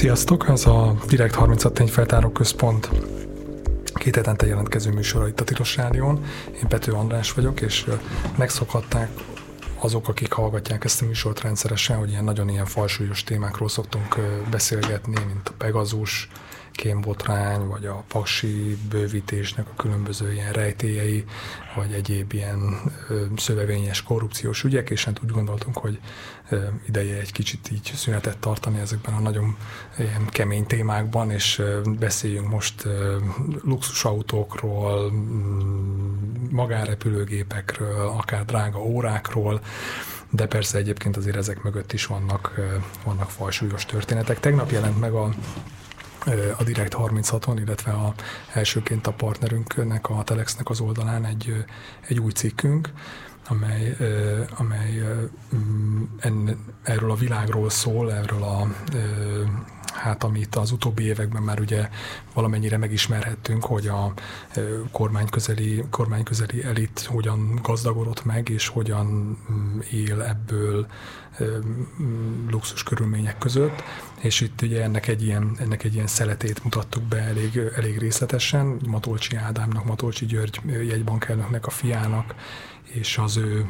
Sziasztok, ez a Direkt 36 tényfeltáró központ két hetente jelentkező műsora itt a Tilos Rádión. Én Pető András vagyok, és megszokhatták azok, akik hallgatják ezt a műsort rendszeresen, hogy ilyen nagyon ilyen falsúlyos témákról szoktunk beszélgetni, mint a Pegazus, kémbotrány, vagy a paksi bővítésnek a különböző ilyen rejtélyei, vagy egyéb ilyen szövevényes korrupciós ügyek, és hát úgy gondoltunk, hogy ideje egy kicsit így szünetet tartani ezekben a nagyon ilyen kemény témákban, és beszéljünk most luxusautókról, magánrepülőgépekről, akár drága órákról, de persze egyébként azért ezek mögött is vannak, vannak fajsúlyos történetek. Tegnap jelent meg a a Direct 36-on, illetve a, elsőként a partnerünknek, a Telexnek az oldalán egy, egy új cikkünk, amely, amely mm, en, erről a világról szól, erről a hát amit az utóbbi években már ugye valamennyire megismerhettünk, hogy a kormányközeli, kormányközeli elit hogyan gazdagodott meg, és hogyan mm, él ebből luxus körülmények között, és itt ugye ennek egy ilyen, ennek egy ilyen szeletét mutattuk be elég, elég részletesen, Matolcsi Ádámnak, Matolcsi György jegybankelnöknek a fiának, és az ő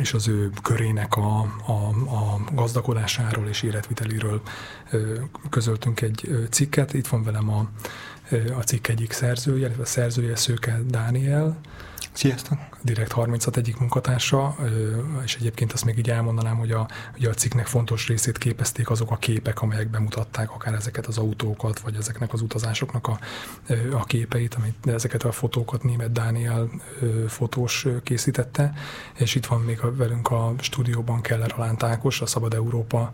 és az ő körének a, a, a gazdagodásáról és életviteléről közöltünk egy cikket. Itt van velem a, a cikk egyik szerzője, illetve a szerzője Szőke Dániel, Sziasztok! Direkt 36 egyik munkatársa, és egyébként azt még így elmondanám, hogy a, hogy a cikknek fontos részét képezték azok a képek, amelyek bemutatták akár ezeket az autókat, vagy ezeknek az utazásoknak a, a képeit, amit ezeket a fotókat német Dániel fotós készítette, és itt van még a, velünk a stúdióban Keller Alánt Ákos, a Szabad Európa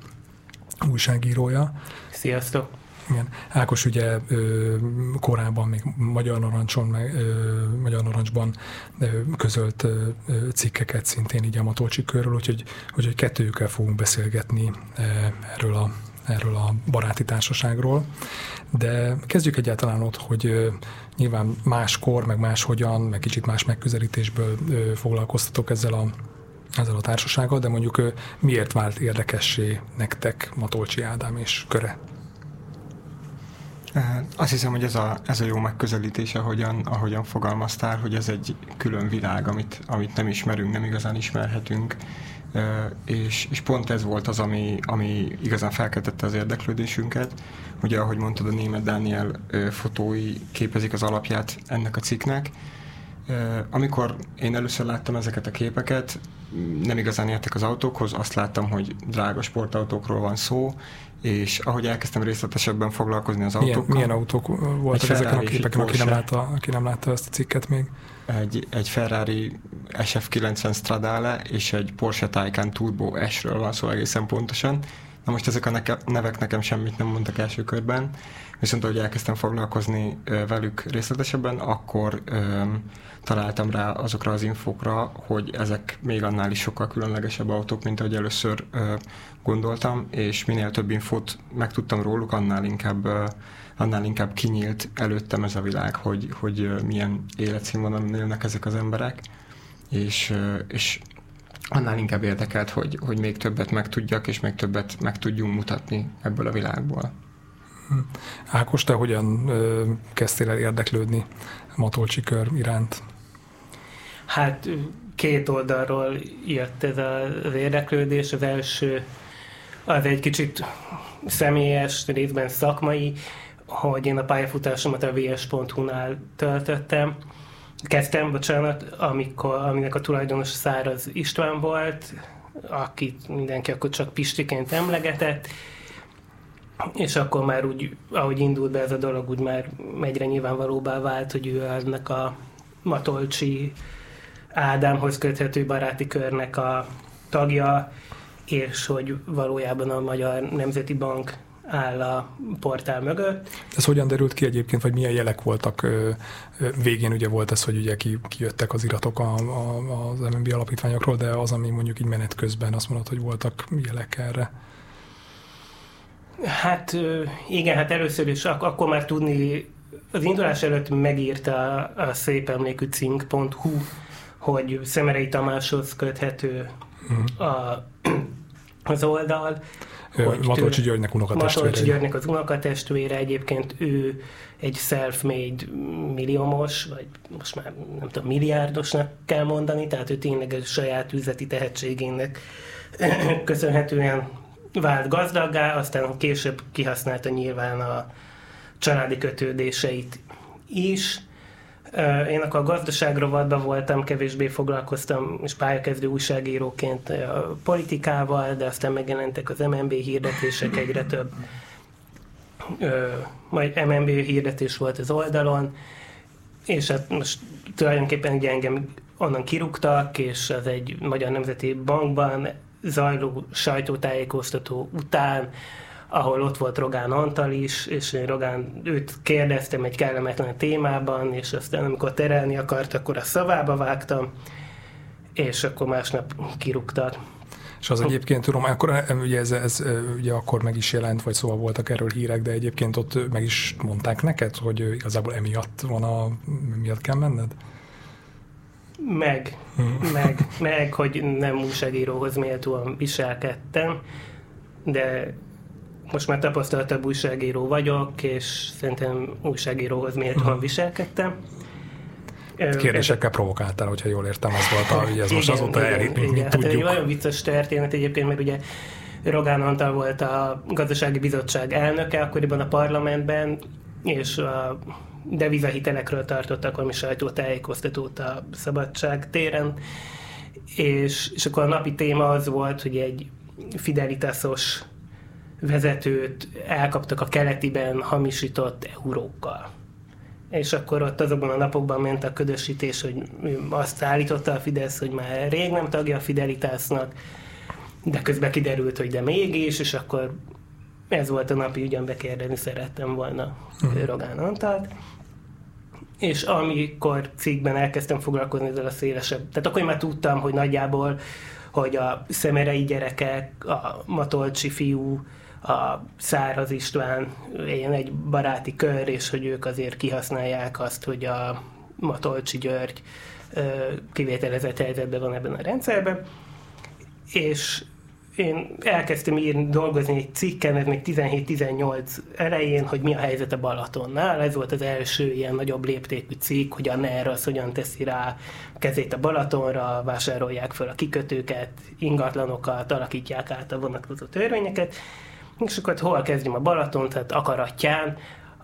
újságírója. Sziasztok! Igen. Ákos ugye ö, korábban még Magyar Narancson, meg, ö, Magyar Narancsban ö, közölt ö, cikkeket szintén így a Matolcsi körről, úgyhogy, úgyhogy kettőjükkel fogunk beszélgetni ö, erről a erről a baráti társaságról. De kezdjük egyáltalán ott, hogy nyilván máskor, meg máshogyan, meg kicsit más megközelítésből foglalkoztatok ezzel a ezzel a társasággal, de mondjuk miért vált érdekessé nektek Matolcsi Ádám és köre? Azt hiszem, hogy ez a, ez a jó megközelítés, ahogyan, ahogyan fogalmaztál, hogy ez egy külön világ, amit, amit nem ismerünk, nem igazán ismerhetünk, és, és pont ez volt az, ami, ami igazán felkeltette az érdeklődésünket. Ugye, ahogy mondtad, a német Daniel fotói képezik az alapját ennek a cikknek. Amikor én először láttam ezeket a képeket, nem igazán értek az autókhoz, azt láttam, hogy drága sportautókról van szó, és ahogy elkezdtem részletesebben foglalkozni az milyen, autókkal... Milyen autók voltak ezeken a képeken, aki nem, látta, aki nem látta ezt a cikket még? Egy, egy Ferrari SF90 Stradale és egy Porsche Taycan Turbo S-ről van szó egészen pontosan. Na most ezek a neke, nevek nekem semmit nem mondtak első körben, viszont ahogy elkezdtem foglalkozni velük részletesebben, akkor találtam rá azokra az infokra, hogy ezek még annál is sokkal különlegesebb autók, mint ahogy először gondoltam, és minél több infót megtudtam róluk, annál inkább annál inkább kinyílt előttem ez a világ, hogy, hogy milyen életszínvonalon élnek ezek az emberek, és, és annál inkább érdekelt, hogy, hogy még többet megtudjak, és még többet meg tudjunk mutatni ebből a világból. Hm. Ákos, te hogyan kezdtél el érdeklődni Matolcsi kör iránt? Hát két oldalról jött ez az érdeklődés. Az első az egy kicsit személyes, részben szakmai, hogy én a pályafutásomat a vs.hu-nál töltöttem. Kezdtem, bocsánat, amikor, aminek a tulajdonos Száraz István volt, akit mindenki akkor csak Pistiként emlegetett, és akkor már úgy, ahogy indult be ez a dolog, úgy már egyre nyilvánvalóbbá vált, hogy ő ennek a Matolcsi Ádámhoz köthető baráti körnek a tagja, és hogy valójában a Magyar Nemzeti Bank áll a portál mögött. Ez hogyan derült ki egyébként, vagy milyen jelek voltak? Végén ugye volt ez, hogy ugye kijöttek az iratok a, a, az MNB alapítványokról, de az, ami mondjuk így menet közben azt mondod, hogy voltak jelek erre. Hát igen, hát először is ak- akkor már tudni, az indulás előtt megírta a szép emlékű cink.hu, hogy Szemerei Tamáshoz köthető uh-huh. a, az oldal. Matolcsi Györgynek unokatestvére. Matolcsi Györgynek az unokatestvére, egyébként ő egy self-made milliómos, vagy most már nem tudom, milliárdosnak kell mondani, tehát ő tényleg a saját üzleti tehetségének köszönhetően vált gazdaggá, aztán később kihasználta nyilván a családi kötődéseit is. Én akkor a gazdaság voltam, kevésbé foglalkoztam, és pályakezdő újságíróként a politikával, de aztán megjelentek az MNB hirdetések egyre több. Majd MNB hirdetés volt az oldalon, és hát most tulajdonképpen ugye engem onnan kirúgtak, és az egy Magyar Nemzeti Bankban zajló sajtótájékoztató után ahol ott volt Rogán Antal is, és én Rogán őt kérdeztem egy kellemetlen témában, és aztán amikor terelni akart, akkor a szavába vágtam, és akkor másnap kirúgtak. És az egyébként tudom, akkor eh, ugye ez, ez eh, ugye akkor meg is jelent, vagy szóval voltak erről hírek, de egyébként ott meg is mondták neked, hogy igazából emiatt van a, miatt kell menned? Meg, hmm. meg, meg, hogy nem újságíróhoz méltóan viselkedtem, de most már tapasztaltabb újságíró vagyok, és szerintem újságíróhoz méltóan mhm. viselkedtem. Kérdésekkel provokáltál, hogyha jól értem, az volt, hogy ez most igen, azóta elég, mint igen, tudjuk. Hát egy nagyon vicces történet egyébként, mert ugye Rogán Antal volt a gazdasági bizottság elnöke akkoriban a parlamentben, és a devizahitelekről tartottak valami sajtótájékoztatót a szabadság téren, és, és akkor a napi téma az volt, hogy egy fidelitásos vezetőt elkaptak a keletiben hamisított eurókkal. És akkor ott azokban a napokban ment a ködösítés, hogy azt állította a Fidesz, hogy már rég nem tagja a Fidelitásnak, de közben kiderült, hogy de mégis, és akkor ez volt a napi ügyem, bekérdezni szerettem volna uh-huh. Rogán Antalt. És amikor cikkben elkezdtem foglalkozni ezzel a szélesebb, tehát akkor én már tudtam, hogy nagyjából, hogy a szemerei gyerekek, a matolcsi fiú, a Száraz István ilyen egy baráti kör, és hogy ők azért kihasználják azt, hogy a Matolcsi György kivételezett helyzetben van ebben a rendszerben. És én elkezdtem írni, dolgozni egy cikken, ez még 17-18 elején, hogy mi a helyzet a Balatonnál. Ez volt az első ilyen nagyobb léptékű cikk, hogy a NER az hogyan teszi rá kezét a Balatonra, vásárolják föl a kikötőket, ingatlanokat, alakítják át a vonatkozó törvényeket és akkor hol kezdjük a Balaton, tehát akaratján,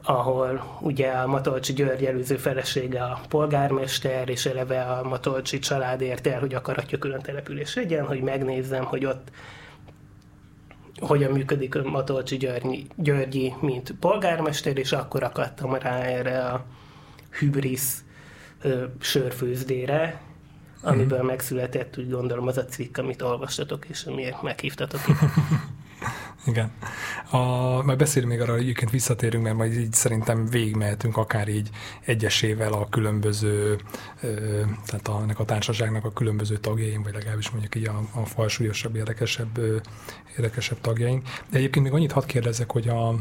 ahol ugye a Matolcsi György előző felesége a polgármester, és eleve a Matolcsi család ért el, hogy akaratja külön település legyen, hogy megnézzem, hogy ott hogyan működik Matolcsi Györgyi, Györgyi, mint polgármester, és akkor akadtam rá erre a hübris ö, sörfőzdére, amiből mm. megszületett, úgy gondolom, az a cikk, amit olvastatok, és amiért meghívtatok Igen. A, majd beszélünk még arra, hogy egyébként visszatérünk, mert majd így szerintem végigmehetünk akár így egyesével a különböző, ö, tehát a, ennek a társaságnak a különböző tagjaim, vagy legalábbis mondjuk így a, a falsúlyosabb, érdekesebb, ö, érdekesebb tagjaink. De egyébként még annyit hadd kérdezzek, hogy, a,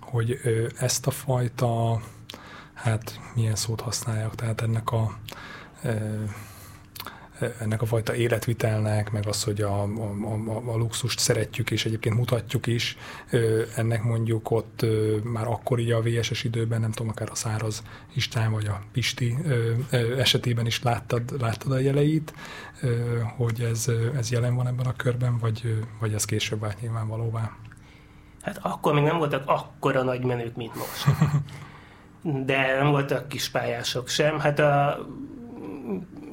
hogy ö, ezt a fajta, hát milyen szót használják, tehát ennek a ö, ennek a fajta életvitelnek, meg az, hogy a, a, a, a luxust szeretjük és egyébként mutatjuk is, ennek mondjuk ott már akkor így a VSS időben, nem tudom, akár a Száraz István vagy a Pisti esetében is láttad, láttad a jeleit, hogy ez, ez jelen van ebben a körben, vagy, vagy ez később vált nyilvánvalóvá? Hát akkor még nem voltak akkora nagy menők, mint most. De nem voltak kispályások sem. Hát a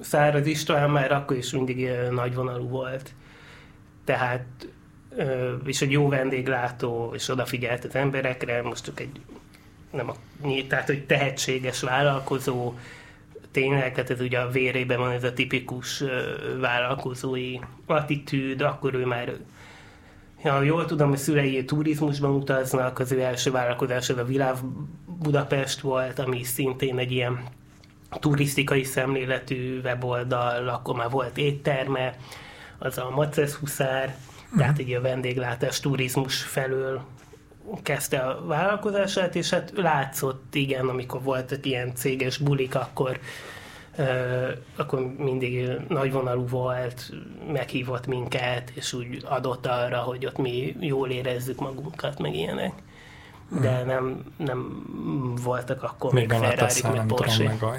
Száraz István már akkor is mindig nagyvonalú volt. Tehát, és egy jó vendéglátó, és odafigyelt az emberekre, most csak egy, nem a, tehát, hogy tehetséges vállalkozó, tényleg, tehát ez ugye a vérében van ez a tipikus vállalkozói attitűd, akkor ő már Ja, jól tudom, hogy szülei turizmusban utaznak, az ő első vállalkozás az a Világ Budapest volt, ami szintén egy ilyen turisztikai szemléletű weboldal, akkor már volt étterme, az a Maces Huszár, uh-huh. tehát egy a vendéglátás, turizmus felől kezdte a vállalkozását, és hát látszott, igen, amikor voltak ilyen céges bulik, akkor akkor mindig nagyvonalú volt, meghívott minket, és úgy adott arra, hogy ott mi jól érezzük magunkat, meg ilyenek de hmm. nem, nem voltak akkor még, még nem Ferrari, meg Porsche. Meg a,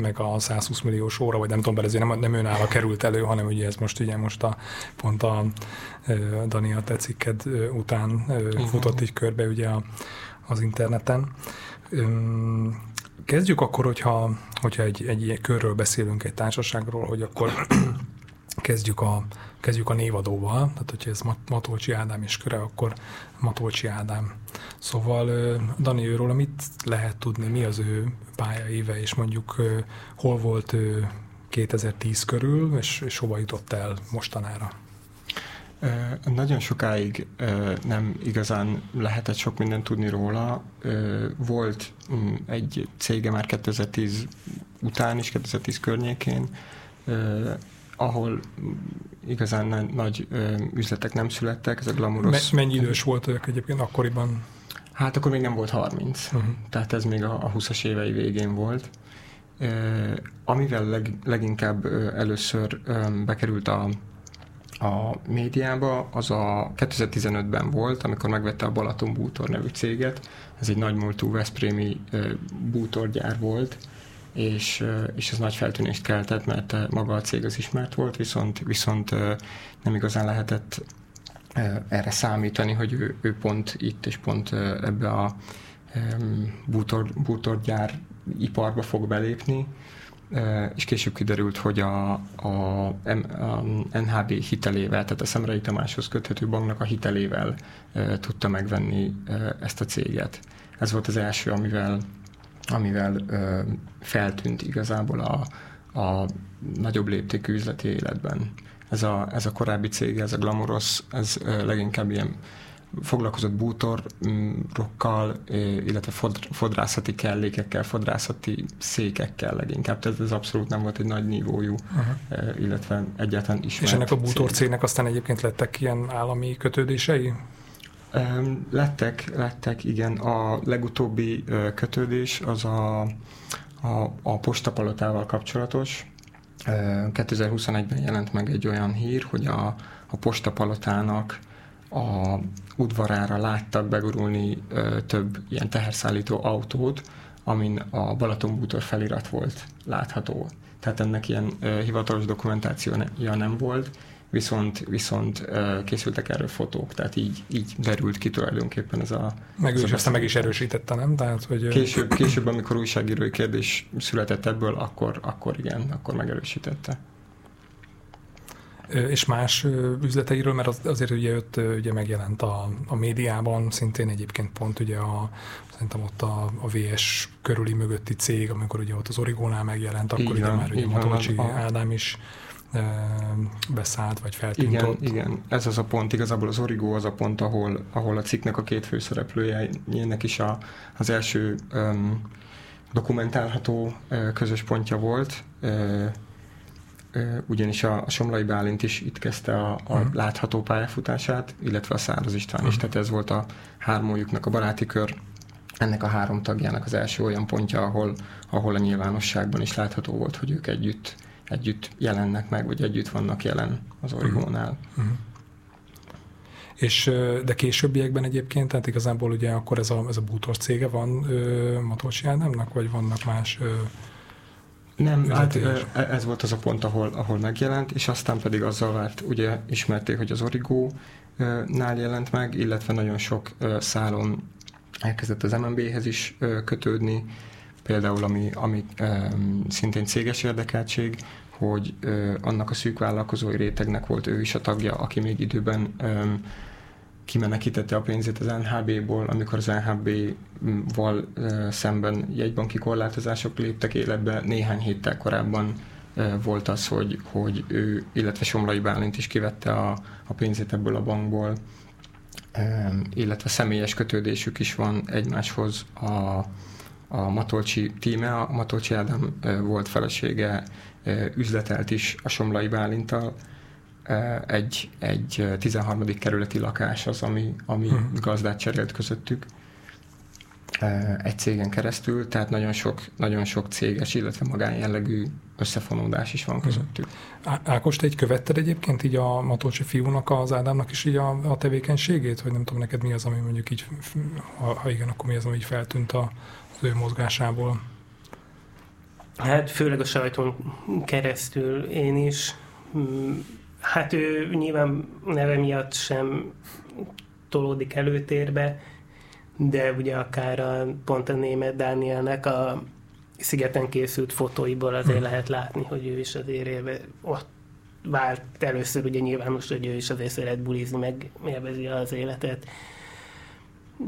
meg a 120 milliós óra, vagy nem tudom, ez nem, nem önálló került elő, hanem ugye ez most ugye most a, pont a, a Daniel Teciked után uh-huh. futott így körbe ugye a, az interneten. Kezdjük akkor, hogyha, hogyha egy, egy körről beszélünk, egy társaságról, hogy akkor kezdjük a, kezdjük a névadóval, tehát hogyha ez Matolcsi Ádám is köre, akkor Matolcsi Ádám. Szóval Dani, őről mit lehet tudni, mi az ő pályaéve, és mondjuk hol volt ő 2010 körül, és, és hova jutott el mostanára? Nagyon sokáig nem igazán lehetett sok mindent tudni róla. Volt mm, egy cége már 2010 után is, 2010 környékén, ahol igazán nagy üzletek nem születtek, ez a glamoros... Mennyi idős volt ők egyébként akkoriban? Hát akkor még nem volt 30, uh-huh. Mhm. tehát ez még a, a 20-as évei végén volt. amivel leg, leginkább először bekerült a a médiába, az a 2015-ben volt, amikor megvette a Balaton Bútor nevű céget. Ez egy nagy múltú Veszprémi bútorgyár volt, és, és ez nagy feltűnést keltett, mert maga a cég az ismert volt, viszont, viszont nem igazán lehetett erre számítani, hogy ő, ő pont itt és pont ebbe a bútor, bútorgyár iparba fog belépni, és később kiderült, hogy a, a, a NHB hitelével, tehát a Szemrei Tamáshoz köthető banknak a hitelével tudta megvenni ezt a céget. Ez volt az első, amivel, amivel feltűnt igazából a, a nagyobb léptékű üzleti életben. Ez a, ez a korábbi cég, ez a Glamoros, ez leginkább ilyen foglalkozott bútorokkal, illetve fodrászati kellékekkel, fodrászati székekkel leginkább. Tehát ez abszolút nem volt egy nagy nívójú, uh-huh. illetve egyáltalán ismert És ennek a bútor cégnek aztán egyébként lettek ilyen állami kötődései? Lettek, lettek, igen. A legutóbbi kötődés az a, a, a postapalotával kapcsolatos. 2021-ben jelent meg egy olyan hír, hogy a, a postapalotának a udvarára láttak begurulni ö, több ilyen teherszállító autót, amin a Balatonbútor felirat volt látható. Tehát ennek ilyen hivatalos dokumentációja nem volt, viszont, viszont készültek erről fotók, tehát így, így derült ki tulajdonképpen ez a... Meg ez is aztán meg is erősítette, nem? Tehát, hogy... Később, később, amikor újságírói kérdés született ebből, akkor, akkor igen, akkor megerősítette. És más üzleteiről, mert az, azért ugye ott ugye megjelent a, a médiában, szintén egyébként pont ugye a, szerintem ott a, a VS körüli mögötti cég, amikor ugye ott az Origónál megjelent, akkor igen, ugye már ugye Matolcsi Ádám is beszállt, vagy feltűnt igen, Igen, ez az a pont, igazából az Origo az a pont, ahol, ahol a cikknek a két főszereplőjének is a, az első um, dokumentálható uh, közös pontja volt. Uh, ugyanis a, a Somlai Bálint is itt kezdte a, a uh-huh. látható pályafutását, illetve a Száraz István uh-huh. is, tehát ez volt a hármójuknak a baráti kör, ennek a három tagjának az első olyan pontja, ahol, ahol a nyilvánosságban is látható volt, hogy ők együtt, együtt jelennek meg, vagy együtt vannak jelen az Origónál. Uh-huh. És, de későbbiekben egyébként, tehát igazából ugye akkor ez a, ez a bútor cége van Matolcsi Ádámnak, vagy vannak más ö, nem, hát e, ez volt az a pont, ahol, ahol megjelent, és aztán pedig azzal várt, ugye ismerték, hogy az Origo-nál jelent meg, illetve nagyon sok szálon elkezdett az MNB-hez is kötődni, például ami, ami szintén céges érdekeltség, hogy annak a szűk vállalkozói rétegnek volt ő is a tagja, aki még időben kimenekítette a pénzét az NHB-ból, amikor az NHB-val szemben jegybanki korlátozások léptek életbe. Néhány héttel korábban volt az, hogy, hogy ő, illetve Somlai Bálint is kivette a, a pénzét ebből a bankból, illetve személyes kötődésük is van egymáshoz a, a Matolcsi tíme, a Matolcsi Ádám volt felesége, üzletelt is a Somlai Bálintal, egy, egy 13. kerületi lakás az, ami, ami uh-huh. gazdát cserélt közöttük. egy cégen keresztül, tehát nagyon sok, nagyon sok céges, illetve magánjellegű összefonódás is van mhm. közöttük. Ákos, te egy követted egyébként így a Matolcsi fiúnak, az Ádámnak is így a, a tevékenységét? Vagy nem tudom neked mi az, ami mondjuk így, ha, ha igen, akkor mi az, ami így feltűnt a, az ő mozgásából? Hát főleg a sajton keresztül én is. Mm, hát ő nyilván neve miatt sem tolódik előtérbe, de ugye akár a, pont a német Dánielnek a szigeten készült fotóiból azért hmm. lehet látni, hogy ő is azért élve, ott vált először ugye nyilvános, hogy ő is azért szeret bulizni, meg élvezi az életet.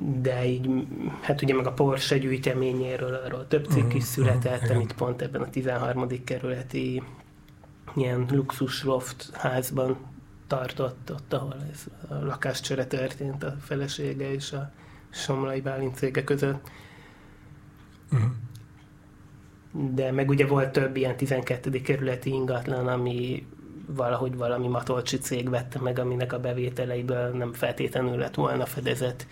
De így, hát ugye meg a Porsche gyűjteményéről arról több cikk is hmm. született, amit pont ebben a 13. kerületi ilyen luxus loft házban tartott, ott, ahol ez a lakáscsere történt a felesége és a Somlai Bálint cége között. Uh-huh. De meg ugye volt több ilyen 12. kerületi ingatlan, ami valahogy valami matolcsi cég vette meg, aminek a bevételeiből nem feltétlenül lett volna fedezet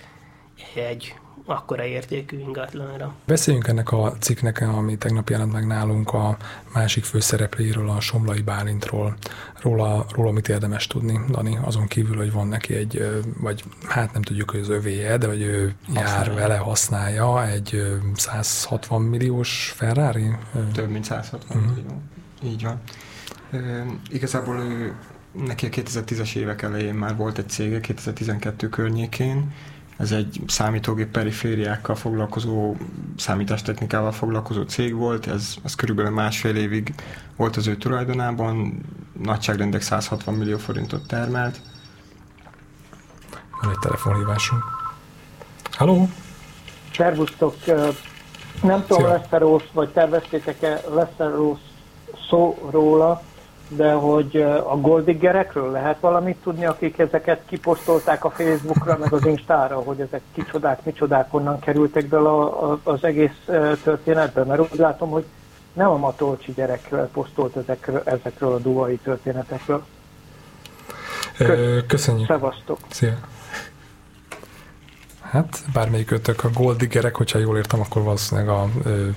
egy akkora értékű ingatlanra. Beszéljünk ennek a cikknek, ami tegnap jelent meg nálunk a másik főszereplőjéről, a Somlai Bálintról. Róla, róla mit érdemes tudni, Dani? Azon kívül, hogy van neki egy, vagy hát nem tudjuk, hogy az övéje, de hogy ő használja. jár vele, használja egy 160 milliós Ferrari? Több mint 160 uh-huh. millió. Így van. E, igazából ő, neki a 2010-es évek elején már volt egy cége, 2012 környékén, ez egy számítógép perifériákkal foglalkozó, számítástechnikával foglalkozó cég volt, ez, ez körülbelül másfél évig volt az ő tulajdonában, nagyságrendek 160 millió forintot termelt. Van egy telefonhívásunk. Halló? Szervusztok! Nem tudom, lesz-e rossz, vagy terveztétek-e, lesz-e rossz szó róla, de hogy a goldiggerekről lehet valamit tudni, akik ezeket kiposztolták a Facebookra, meg az Instára, hogy ezek kicsodák, micsodák, honnan kerültek bele a, a, az egész történetbe, mert úgy látom, hogy nem a Matolcsi gyerekről posztolt ezekről, ezekről a duai történetekről. Köszönjük. Szevasztok. Szia. Hát bármelyik ötök a goldiggerek, hogyha jól értem, akkor valószínűleg a,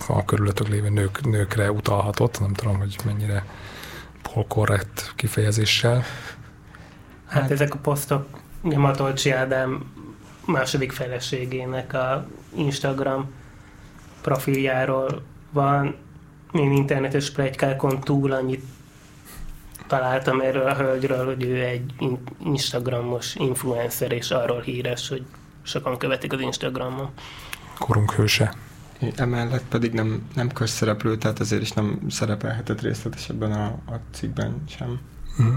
a körülöttök lévő nők, nőkre utalhatott. Nem tudom, hogy mennyire korrekt kifejezéssel. Hát, hát ezek a posztok Matolcsi Ádám második feleségének a Instagram profiljáról van. Én internetes plegykákon túl annyit találtam erről a hölgyről, hogy ő egy Instagramos influencer, és arról híres, hogy sokan követik az Instagramon. Korunk hőse. Emellett pedig nem, nem közszereplő, tehát ezért is nem szerepelhetett részletesebben a, a cikkben sem. Mm.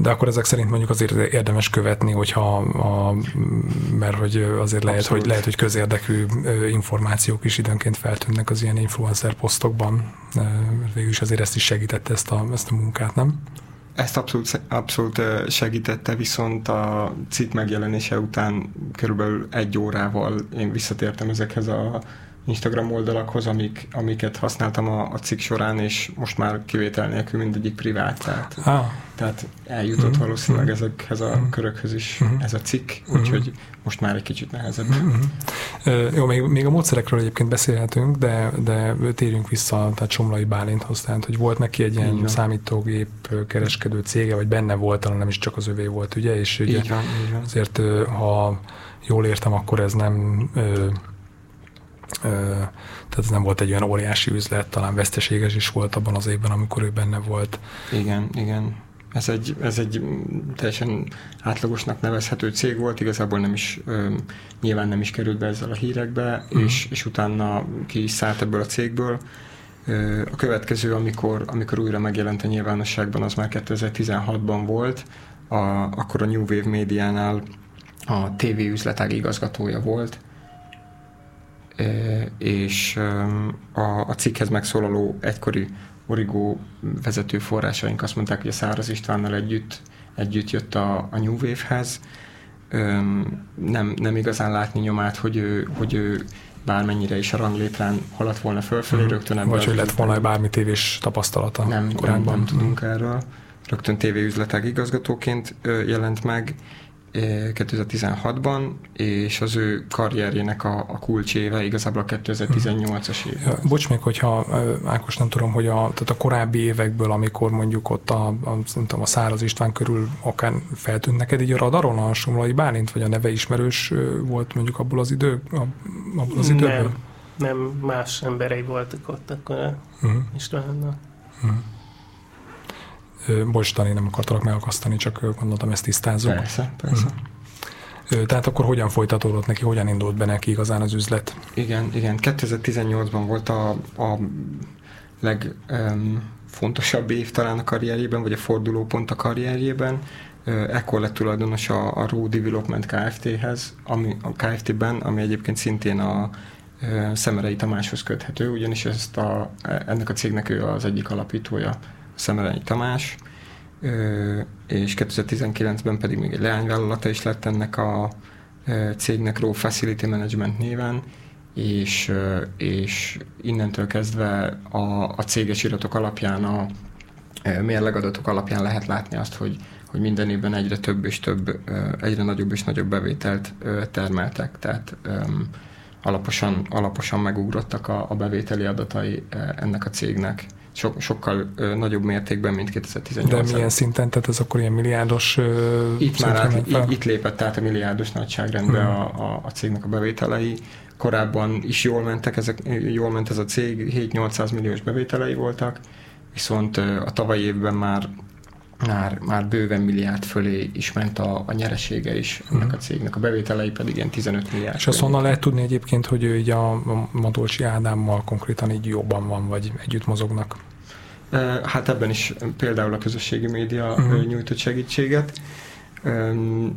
De akkor ezek szerint mondjuk azért érdemes követni, hogyha a, mert hogy azért lehet hogy, lehet, hogy közérdekű információk is időnként feltűnnek az ilyen influencer posztokban. Végül is azért ezt is segítette ezt a, ezt a munkát, nem? Ezt abszolút, abszolút segítette, viszont a cikk megjelenése után körülbelül egy órával én visszatértem ezekhez a Instagram oldalakhoz, amik, amiket használtam a, a cikk során, és most már kivétel nélkül mindegyik privát. Tehát, ah. tehát eljutott mm-hmm. valószínűleg mhm. ezekhez a mm-hmm. körökhöz is mm-hmm. ez a cikk, úgyhogy mm-hmm. most már egy kicsit nehezebb. Mm-hmm. Uh, jó, még, még a módszerekről egyébként beszélhetünk, de, de térjünk vissza tehát Somlai Bálinthoz, tehát hogy volt neki egy ilyen számítógép kereskedő cége, vagy benne volt, talán nem is csak az övé volt, ugye? És ugye így van, így van. azért, ha jól értem, akkor ez nem tehát ez nem volt egy olyan óriási üzlet, talán veszteséges is volt abban az évben, amikor ő benne volt. Igen, igen. Ez egy, ez egy teljesen átlagosnak nevezhető cég volt, igazából nem is, nyilván nem is került be ezzel a hírekbe, mm. és, és utána ki is szállt ebből a cégből. A következő, amikor, amikor újra megjelent a nyilvánosságban, az már 2016-ban volt, a, akkor a New Wave médiánál a TV üzletág igazgatója volt, és a, a cikkhez megszólaló egykori Origo vezető forrásaink azt mondták, hogy a Száraz Istvánnal együtt, együtt jött a, a New Wave-hez. Nem, nem igazán látni nyomát, hogy ő, hogy ő bármennyire is a ranglétrán haladt volna fölfelé, mm. rögtön ebből Vagy hogy lett volna bármi tévés tapasztalata nem, korábban. Nem, nem tudunk erről. Rögtön tévéüzletek igazgatóként jelent meg, 2016-ban, és az ő karrierjének a, a kulcséve igazából a 2018-as év. Ja, bocs még, hogyha Ákos nem tudom, hogy a, tehát a korábbi évekből, amikor mondjuk ott a, a, nem tudom, a Száraz István körül akár feltűnt neked így a radaron a Somlai Bálint, vagy a neve ismerős volt mondjuk abból az idő, abból az időből? Nem, nem más emberei voltak ott akkor uh-huh. Istvánnak. Uh-huh. Bocs, Dani, nem akartalak megakasztani, csak gondoltam ezt tisztázunk. Persze, persze. Mm. Tehát akkor hogyan folytatódott neki, hogyan indult be neki igazán az üzlet? Igen, igen. 2018-ban volt a, a legfontosabb év talán a karrierjében, vagy a fordulópont a karrierjében. Ekkor lett tulajdonos a, a Raw Development Kft-hez, ami, a Kft-ben, ami egyébként szintén a Szemerei Tamáshoz köthető, ugyanis ezt a, ennek a cégnek ő az egyik alapítója. Szemelei Tamás, és 2019-ben pedig még egy leányvállalata is lett ennek a cégnek Raw Facility Management néven, és, és innentől kezdve a, a céges iratok alapján, a mérlegadatok alapján lehet látni azt, hogy, hogy minden évben egyre több és több, egyre nagyobb és nagyobb bevételt termeltek, tehát alaposan, alaposan megugrottak a, a bevételi adatai ennek a cégnek so, sokkal ö, nagyobb mértékben, mint 2018 De milyen szinten? Tehát ez akkor ilyen milliárdos ö, Itt már át, itt, itt lépett át a milliárdos nagyságrendbe hmm. a, a, a cégnek a bevételei. Korábban is jól mentek, ezek, jól ment ez a cég, 7-800 milliós bevételei voltak, viszont a tavalyi évben már már, már bőven milliárd fölé is ment a, a nyeresége is ennek a mhm. cégnek, a bevételei pedig ilyen 15 milliárd. És azt honnan lehet tudni egyébként, hogy ő így a Matolcsi Ádámmal konkrétan így jobban van, vagy együtt mozognak? Hát ebben is például a közösségi média uh-huh. nyújtott segítséget.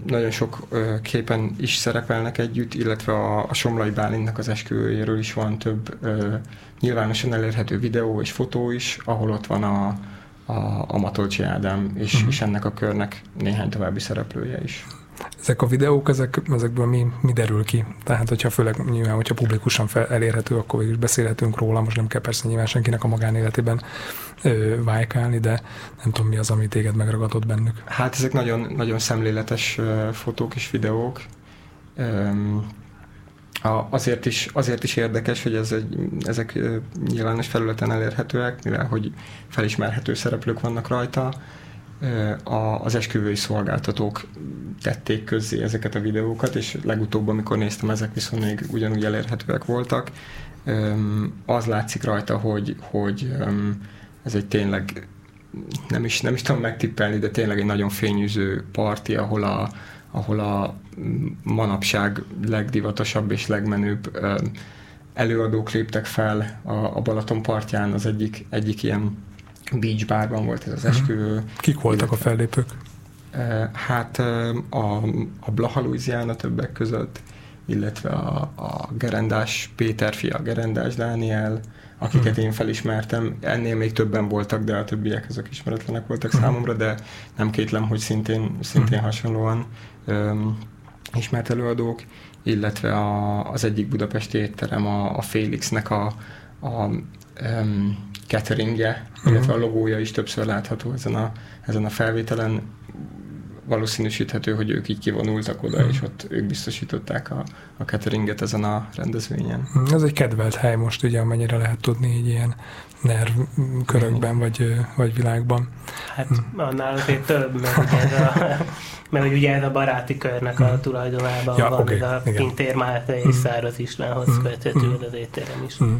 Nagyon sok képen is szerepelnek együtt, illetve a, a Somlai Bálintnak az esküvőjéről is van több nyilvánosan elérhető videó és fotó is, ahol ott van a, a, a Matolcsi Ádám, és, uh-huh. és ennek a körnek néhány további szereplője is. Ezek a videók, ezek, ezekből mi, mi derül ki? Tehát, hogyha főleg nyilván, hogyha publikusan fel, elérhető, akkor végül is beszélhetünk róla, most nem kell persze nyilván senkinek a magánéletében ö, vájkálni, de nem tudom, mi az, ami téged megragadott bennük. Hát ezek nagyon, nagyon szemléletes fotók és videók. Um, a, azért, is, azért is érdekes, hogy ez egy, ezek nyilvános felületen elérhetőek, mivel hogy felismerhető szereplők vannak rajta. A, az esküvői szolgáltatók tették közzé ezeket a videókat, és legutóbb, amikor néztem, ezek viszont még ugyanúgy elérhetőek voltak. Az látszik rajta, hogy, hogy ez egy tényleg nem is, nem is tudom megtippelni, de tényleg egy nagyon fényűző parti, ahol a, ahol a manapság legdivatosabb és legmenőbb előadók léptek fel a, a Balaton partján, az egyik, egyik ilyen beach barban volt ez az mhm. esküvő. Kik voltak a fellépők? Hát a, a Blaha Louisiana többek között, illetve a, a Gerendás Péter fia, Gerendás Dániel, akiket hmm. én felismertem. Ennél még többen voltak, de a többiek azok ismeretlenek voltak hmm. számomra, de nem kétlem, hogy szintén, szintén hmm. hasonlóan ismert előadók, illetve a, az egyik budapesti étterem a, a Félixnek a, a um, cateringje, illetve a logója is többször látható ezen a, ezen a felvételen valószínűsíthető, hogy ők így kivonultak oda, mm. és ott ők biztosították a, a cateringet ezen a rendezvényen. Mhm. Ez egy kedvelt hely most, ugye, amennyire lehet tudni így ilyen nerv körökben, vagy, vagy világban. Hát mm. annál azért több, mert ugye ez a, mert ugye ez a baráti körnek a tulajdonában ja, van, okay, a igen. Pintér Máté és mm. Száraz Istvánhoz mm. köthető mm. az étterem is. Mm.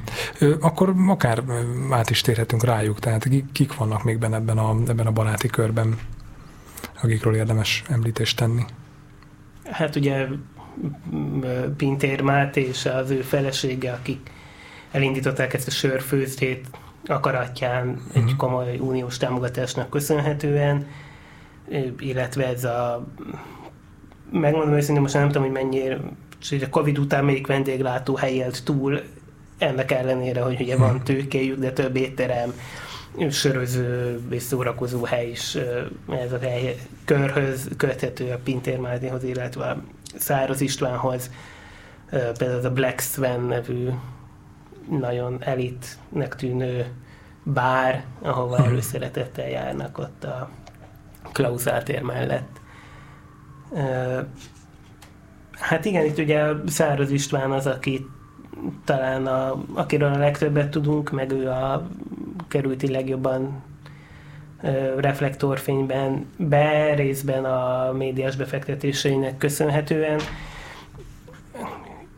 Akkor akár át is térhetünk rájuk, tehát kik vannak még benne ebben a, ebben a baráti körben? Akikről érdemes említést tenni? Hát ugye Pintér Máté és az ő felesége, akik elindították ezt a sörfőzdét akaratján uh-huh. egy mhm. komoly uniós támogatásnak köszönhetően, illetve ez a megmondom őszintén, most nem tudom, hogy mennyire a Covid után még vendéglátó helyelt túl, ennek ellenére, hogy ugye van mhm. tőkéjük, de több étterem, söröző és szórakozó hely is ez a hely körhöz köthető a Pintér Mádihoz, illetve a Száraz Istvánhoz. Például az a Black Swan nevű nagyon elitnek tűnő bár, ahova mhm. előszeretettel járnak ott a Klaus tér mellett. Hát igen, itt ugye Száraz István az, aki talán a, akiről a legtöbbet tudunk, meg ő a kerülti legjobban reflektorfényben be, részben a médiás befektetéseinek köszönhetően.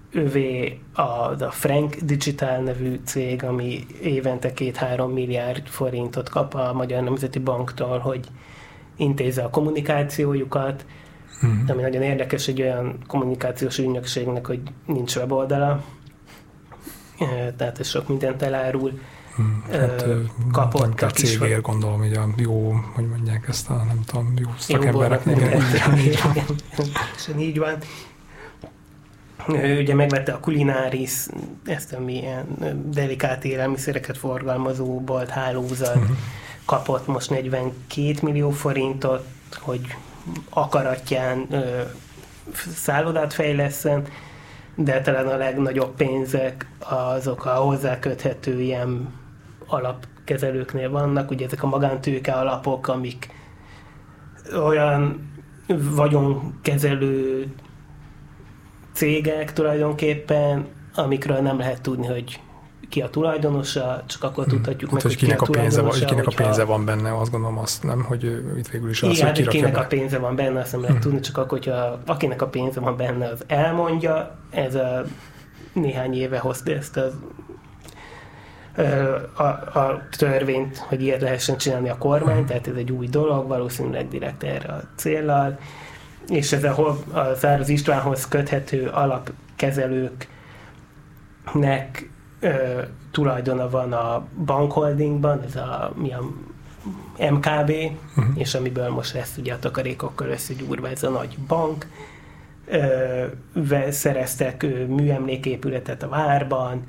Ővé a, a Frank Digital nevű cég, ami évente két-három milliárd forintot kap a Magyar Nemzeti Banktól, hogy intézze a kommunikációjukat, mm. ami nagyon érdekes egy olyan kommunikációs ügynökségnek, hogy nincs weboldala, tehát ez sok mindent elárul. Hmm, hát, kapott a cégért gondolom, hogy a jó, hogy mondják ezt a, nem tudom, jó szakemberek. Igen, igen, így van. Ő ugye megvette a Kulinaris, ezt a milyen delikát élelmiszereket forgalmazó bolt hálózat, uh-huh. kapott most 42 millió forintot, hogy akaratján ö, szállodát fejleszen, de talán a legnagyobb pénzek azok a hozzáköthető ilyen alapkezelőknél vannak, ugye ezek a magántőke alapok, amik olyan vagyonkezelő cégek tulajdonképpen, amikről nem lehet tudni, hogy ki a tulajdonosa, csak akkor hmm. tudhatjuk hát, meg, hogy kinek ki a, pénze van, kinek a pénze van benne, azt gondolom azt nem, hogy itt végül is az, Igen, hogy, kinek be. a pénze van benne, azt nem lehet hmm. tudni, csak akkor, hogyha akinek a pénze van benne, az elmondja, ez a néhány éve hozta ezt az a, a törvényt, hogy ilyet lehessen csinálni a kormány, hmm. tehát ez egy új dolog, valószínűleg direkt erre a céllal, és ez a, a Száraz Istvánhoz köthető alapkezelőknek ö, tulajdona van a bankholdingban, ez a, mi a MKB, uh-huh. és amiből most lesz ugye a takarékokkal összegyúrva ez a nagy bank. Ö, szereztek ö, műemléképületet a várban,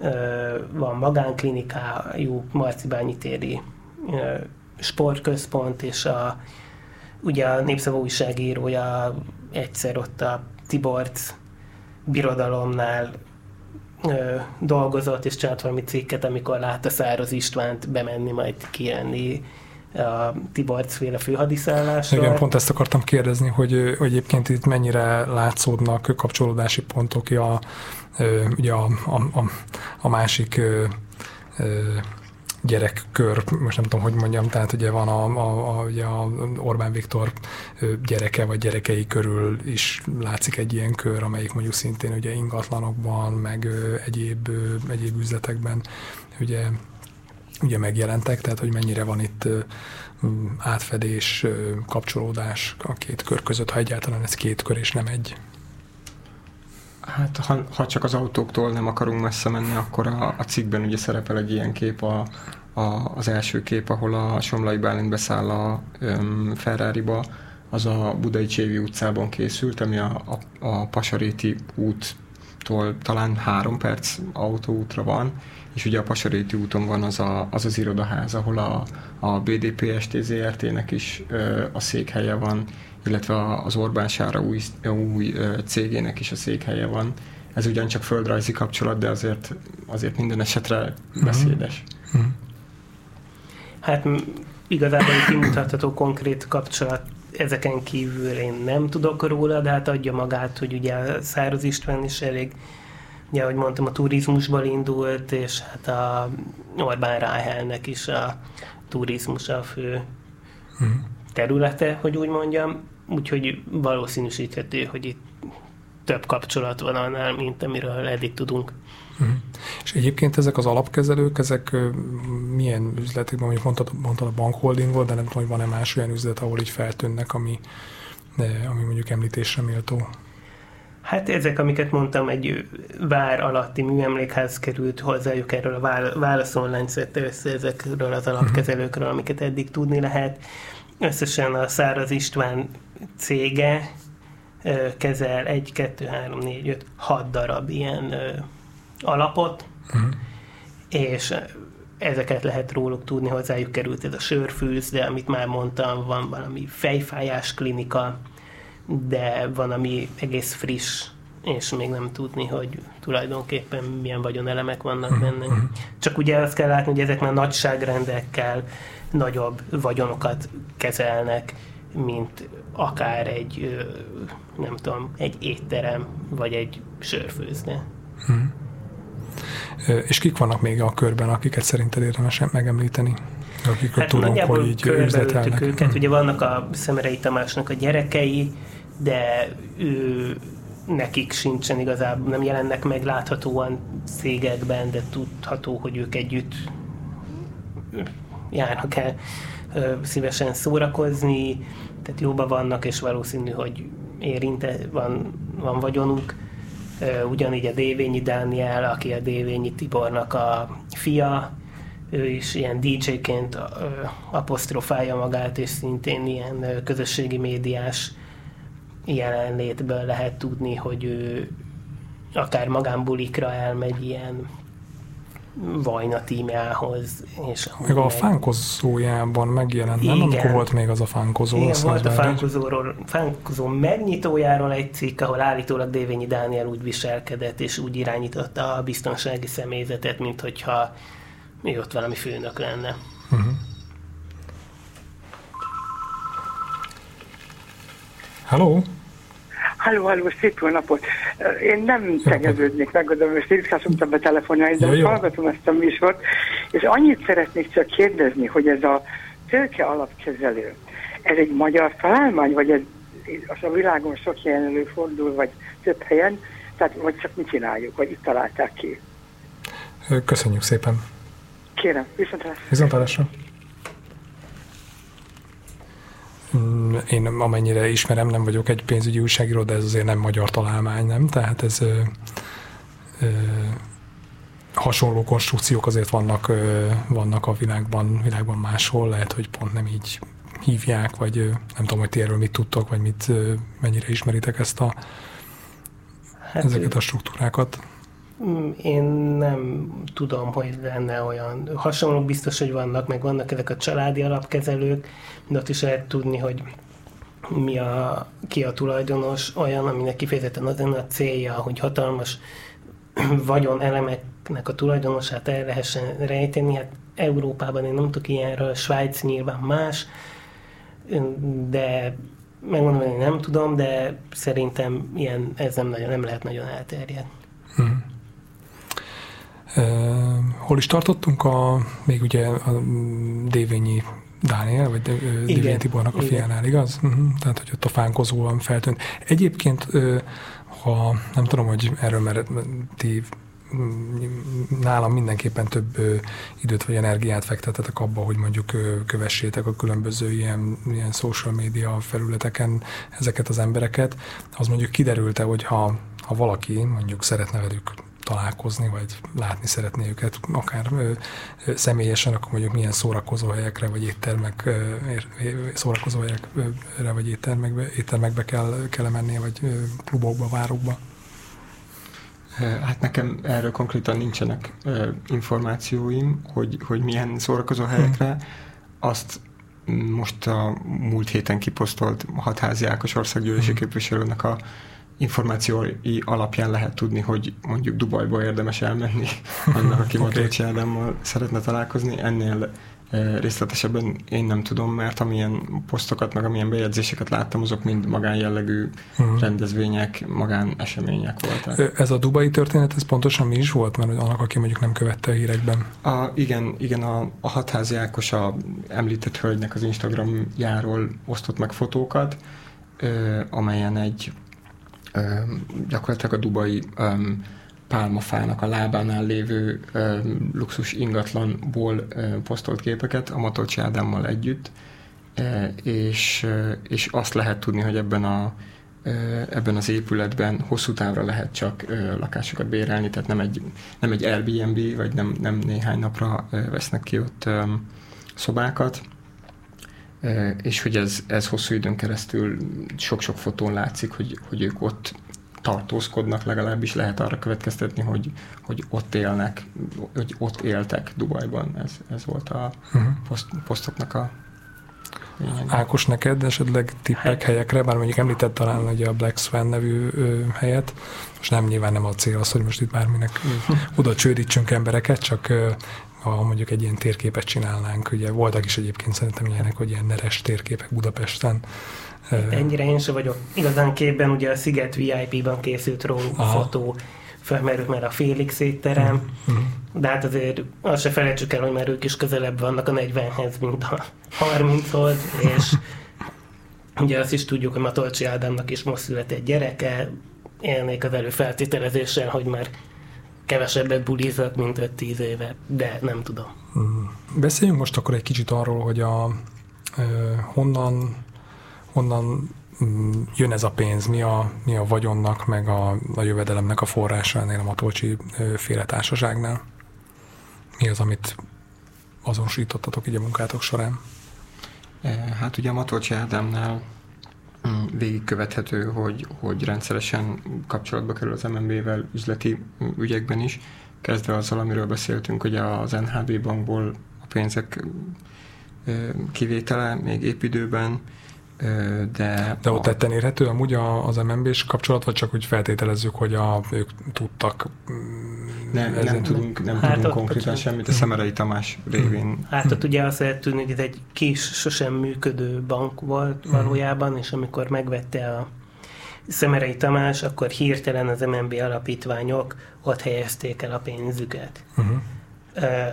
ö, van magánklinikájuk, Marcibányi téri ö, sportközpont, és a, ugye a Népszava újságírója egyszer ott a Tiborc birodalomnál dolgozott, és csinált valami cikket, amikor látta Száraz Istvánt bemenni, majd kijönni a Tiborcféle főhadiszállásra. Igen, pont ezt akartam kérdezni, hogy, hogy egyébként itt mennyire látszódnak kapcsolódási pontok a, ugye a, a, a, a másik gyerekkör, most nem tudom, hogy mondjam, tehát ugye van a, a, a, ugye a Orbán Viktor gyereke vagy gyerekei körül is látszik egy ilyen kör, amelyik mondjuk szintén ugye ingatlanokban, meg egyéb, egyéb üzletekben ugye, ugye megjelentek, tehát hogy mennyire van itt átfedés, kapcsolódás a két kör között, ha egyáltalán ez két kör és nem egy. Hát ha, ha csak az autóktól nem akarunk messze menni, akkor a, a cikkben ugye szerepel egy ilyen kép, a, a, az első kép, ahol a Somlai Bálint beszáll a um, Ferrari-ba, az a Budai Csévi utcában készült, ami a, a, a Pasaréti úttól talán három perc autóútra van, és ugye a Pasaréti úton van az a, az, az irodaház, ahol a, a BDP STZRT-nek is ö, a székhelye van, illetve az Orbán Sára új, új cégének is a székhelye van. Ez ugyancsak földrajzi kapcsolat, de azért, azért minden esetre mhm. beszédes. Mm-hmm. Hát igazából kimutatható konkrét kapcsolat ezeken kívül én nem tudok róla, de hát adja magát, hogy ugye Száraz István is elég, ugye ahogy mondtam, a turizmusból indult, és hát a Orbán Ráhelnek is a turizmus a fő mm. területe, hogy úgy mondjam úgyhogy valószínűsíthető, hogy itt több kapcsolat van annál, mint amiről eddig tudunk. Uh-huh. És egyébként ezek az alapkezelők, ezek milyen üzletekben, mondjuk mondtad, mondtad a bankholdingot, de nem tudom, hogy van-e más olyan üzlet, ahol így feltűnnek, ami, ami mondjuk említésre méltó? Hát ezek, amiket mondtam, egy vár alatti műemlékház került hozzájuk erről a válasz online össze ezekről az alapkezelőkről, amiket eddig tudni lehet. Összesen a Száraz István cége kezel 1, 2, 3, 4, 5, 6 darab ilyen alapot, uh-huh. és ezeket lehet róluk tudni, hozzájuk került ez a sörfűz, de amit már mondtam, van valami fejfájás klinika, de van, ami egész friss, és még nem tudni, hogy tulajdonképpen milyen vagyonelemek vannak uh-huh. benne. Uh-huh. Csak ugye azt kell látni, hogy ezek már nagyságrendekkel nagyobb vagyonokat kezelnek, mint akár egy, nem tudom, egy étterem, vagy egy sörfőzne. Hmm. És kik vannak még a körben, akiket szerinted érdemes megemlíteni? Akik hát tudunk, hogy így üzletelnek. őket. Hmm. Ugye vannak a Szemerei Tamásnak a gyerekei, de ő nekik sincsen igazából, nem jelennek meg láthatóan cégekben, de tudható, hogy ők együtt járnak el szívesen szórakozni, tehát jóban vannak, és valószínű, hogy érinte, van, van vagyonuk. Ugyanígy a Dévényi Dániel, aki a Dévényi Tibornak a fia, ő is ilyen DJ-ként apostrofálja magát, és szintén ilyen közösségi médiás jelenlétből lehet tudni, hogy ő akár magánbulikra elmegy ilyen Vajna tímjához. És meg a fánkozójában megjelent, nem? Amikor volt még az a fánkozó. Igen, volt a fánkozóról, fánkozó megnyitójáról egy cikk, ahol állítólag Dévényi Dániel úgy viselkedett, és úgy irányította a biztonsági személyzetet, mint hogyha mi ott valami főnök lenne. Uh-huh. Halló? Halló, halló, szép jó napot! Én nem tegeződnék, megadom, most ritkán szoktam betelefonálni, de ja, hallgatom ezt a műsort, és annyit szeretnék csak kérdezni, hogy ez a tőke alapkezelő, ez egy magyar találmány, vagy ez az a világon sok helyen előfordul, vagy több helyen, tehát vagy csak mit csináljuk, vagy itt találták ki? Köszönjük szépen! Kérem, viszontlátásra! Viszontlátásra! Mm, én amennyire ismerem, nem vagyok egy pénzügyi újságíró, de ez azért nem magyar találmány, nem? Tehát ez ö, ö, hasonló konstrukciók azért vannak, ö, vannak a világban, világban máshol, lehet, hogy pont nem így hívják, vagy ö, nem tudom, hogy ti erről mit tudtok, vagy mit, ö, mennyire ismeritek ezt a, hát ezeket a struktúrákat. Mm, én nem tudom, hogy lenne olyan. Hasonlók biztos, hogy vannak, meg vannak ezek a családi alapkezelők, de ott is lehet tudni, hogy mi a, ki a tulajdonos, olyan, aminek kifejezetten az a célja, hogy hatalmas vagyon elemeknek a tulajdonosát el lehessen rejteni. Hát Európában én nem tudok ilyenről, Svájc nyilván más, de megmondom, hogy nem tudom, de szerintem ilyen, ez nem, nagyon, nem lehet nagyon elterjedni. Hmm. Hol is tartottunk? A, még ugye a Dévényi Dániel, vagy Dévényi Tibornak a fiánál, igaz? Uh-huh. Tehát, hogy ott a fánkozóan feltűnt. Egyébként, ha nem tudom, hogy erről mert ti nálam mindenképpen több időt vagy energiát fektetetek abba, hogy mondjuk kövessétek a különböző ilyen, ilyen social media felületeken ezeket az embereket. Az mondjuk kiderülte, hogy ha, ha valaki mondjuk szeretne velük találkozni, vagy látni szeretné őket, akár ö, személyesen, akkor mondjuk milyen szórakozóhelyekre, vagy éttermek, ö, szórakozóhelyekre, vagy éttermekbe, éttermekbe kell, kell mennie, vagy ö, klubokba, várokba? Hát nekem erről konkrétan nincsenek információim, hogy, hogy milyen szórakozó helyekre. Hmm. Azt most a múlt héten kiposztolt Hatházi Ákos országgyűlési hmm. képviselőnek a információi alapján lehet tudni, hogy mondjuk Dubajba érdemes elmenni, annak, aki okay. Matolcsi Ádámmal szeretne találkozni. Ennél eh, részletesebben én nem tudom, mert amilyen posztokat, meg amilyen bejegyzéseket láttam, azok mind magánjellegű uh-huh. rendezvények, magán események voltak. Ez a dubai történet, ez pontosan mi is volt, mert annak, aki mondjuk nem követte a hírekben? A, igen, igen, a, a hatházi Ákos a említett hölgynek az Instagramjáról osztott meg fotókat, ö, amelyen egy gyakorlatilag a dubai pálmafának a lábánál lévő luxus ingatlanból posztolt képeket a Matolcsi Ádámmal együtt, és, és azt lehet tudni, hogy ebben a ebben az épületben hosszú távra lehet csak lakásokat bérelni, tehát nem egy, nem egy Airbnb, vagy nem, nem néhány napra vesznek ki ott szobákat, és hogy ez, ez hosszú időn keresztül sok-sok fotón látszik, hogy, hogy ők ott tartózkodnak, legalábbis lehet arra következtetni, hogy, hogy ott élnek, hogy ott éltek Dubajban. Ez, ez volt a uh-huh. poszt, posztoknak a. Ákos, neked esetleg tippek hát. helyekre, bár mondjuk említett talán hogy a Black Swan nevű ö, helyet, most nem nyilván nem a cél az, hogy most itt bárminek oda csődítsünk embereket, csak ö, ha mondjuk egy ilyen térképet csinálnánk. Ugye voltak is egyébként szerintem ilyenek, hogy ilyen neres térképek Budapesten. Ennyire én sem vagyok. Igazán képben ugye a Sziget VIP-ban készült róluk Aha. fotó, felmerült már a Félix étterem, mm-hmm. de hát azért azt se felejtsük el, hogy már ők is közelebb vannak a 40-hez, mint a 30-hoz, és ugye azt is tudjuk, hogy Matolcsi Ádámnak is most született gyereke, élnék az előfeltételezéssel, hogy már kevesebbet bulizak, mint 5-10 éve, de nem tudom. Mm. Beszéljünk most akkor egy kicsit arról, hogy a, honnan, honnan mm, jön ez a pénz, mi a, mi a vagyonnak, meg a, a jövedelemnek a forrása ennél a Matolcsi féle társaságnál? Mi az, amit azonosítottatok így a munkátok során? Hát ugye a Matolcsi Ádámnál végigkövethető, hogy, hogy rendszeresen kapcsolatba kerül az MNB-vel üzleti ügyekben is, kezdve azzal, amiről beszéltünk, hogy az NHB bankból a pénzek kivétele még épidőben, de... De ott a... tetten érhető amúgy az MNB-s kapcsolat, vagy csak úgy feltételezzük, hogy a, ők tudtak nem, nem tudunk, nem hát tudunk konkrétan ott, semmit, a Szemerei Tamás révén. Hát ott ugye azt lehet tudni, hogy ez egy kis, sosem működő bank volt valójában, és amikor megvette a Szemerei Tamás, akkor hirtelen az MNB alapítványok ott helyezték el a pénzüket. Uh-huh. Uh,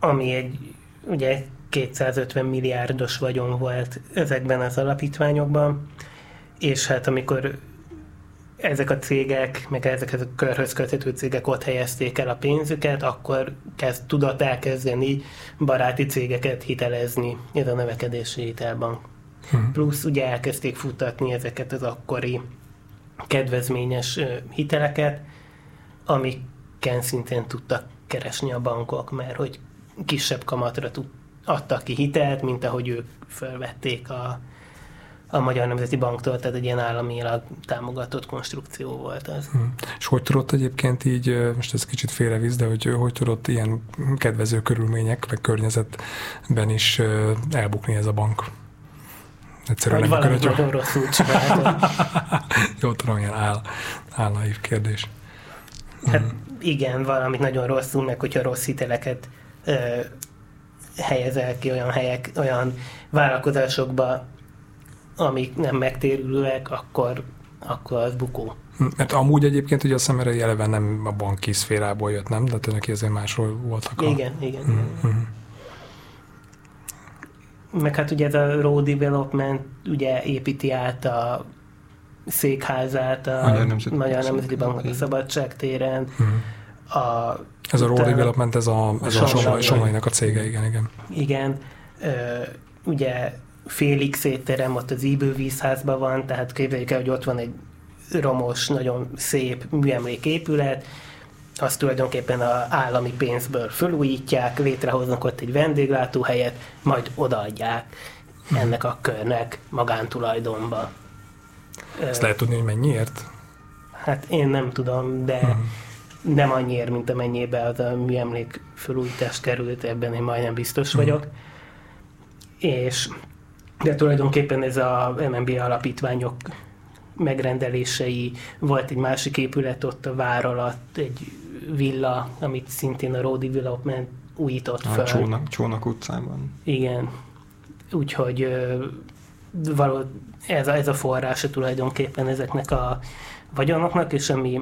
ami egy, ugye 250 milliárdos vagyon volt ezekben az alapítványokban, és hát amikor ezek a cégek, meg ezek a körhöz köthető cégek ott helyezték el a pénzüket, akkor kezd, tudott elkezdeni baráti cégeket hitelezni ez a növekedési hitelbank. Hmm. Plusz ugye elkezdték futtatni ezeket az akkori kedvezményes hiteleket, amiken szintén tudtak keresni a bankok, mert hogy kisebb kamatra tud, adtak ki hitelt, mint ahogy ők felvették a, a Magyar Nemzeti Banktól, tehát egy ilyen államilag támogatott konstrukció volt az. Hmm. És hogy tudott egyébként így, most ez kicsit félrevisz, de hogy hogy tudott ilyen kedvező körülmények, vagy környezetben is elbukni ez a bank? Egyszerűen hogy valami nagyon rosszul. Jó, tudom, ilyen áll, álnaív kérdés. Hát hmm. igen, valamit nagyon rosszul, meg hogyha rossz hiteleket ö, helyezel ki olyan helyek, olyan vállalkozásokba, amik nem megtérülőek, akkor, akkor az bukó. Mert hát amúgy egyébként ugye a szemerei eleve nem a banki szférából jött, nem? De neki ezért másról voltak a... Igen, igen. Mm-hmm. Meg hát ugye ez a Road Development ugye építi át a székházát a Magyar Nemzeti, Magyar Nemzeti Banknak a Szabadság téren. Mm. A, ez a Road Development, ez a, ez a, a Somlainak a cége, igen, igen. Igen. Ö, ugye Félix étterem ott az Íbő vízházban van, tehát képzeljük el, hogy ott van egy romos, nagyon szép műemléképület, azt tulajdonképpen az állami pénzből fölújítják, létrehoznak ott egy vendéglátóhelyet, majd odaadják ennek a körnek magántulajdonba. Ezt lehet tudni, hogy mennyiért? Hát én nem tudom, de uh-huh. Nem annyiért, mint amennyibe az a műemlék fölújítás került, ebben én majdnem biztos uh-huh. vagyok. És de tulajdonképpen ez a MNB alapítványok megrendelései, volt egy másik épület ott a vár alatt, egy villa, amit szintén a Road Development újított a fel. Csónak, Csónak utcában. Igen. Úgyhogy való, ez, a, ez a forrása tulajdonképpen ezeknek a vagyonoknak, és ami,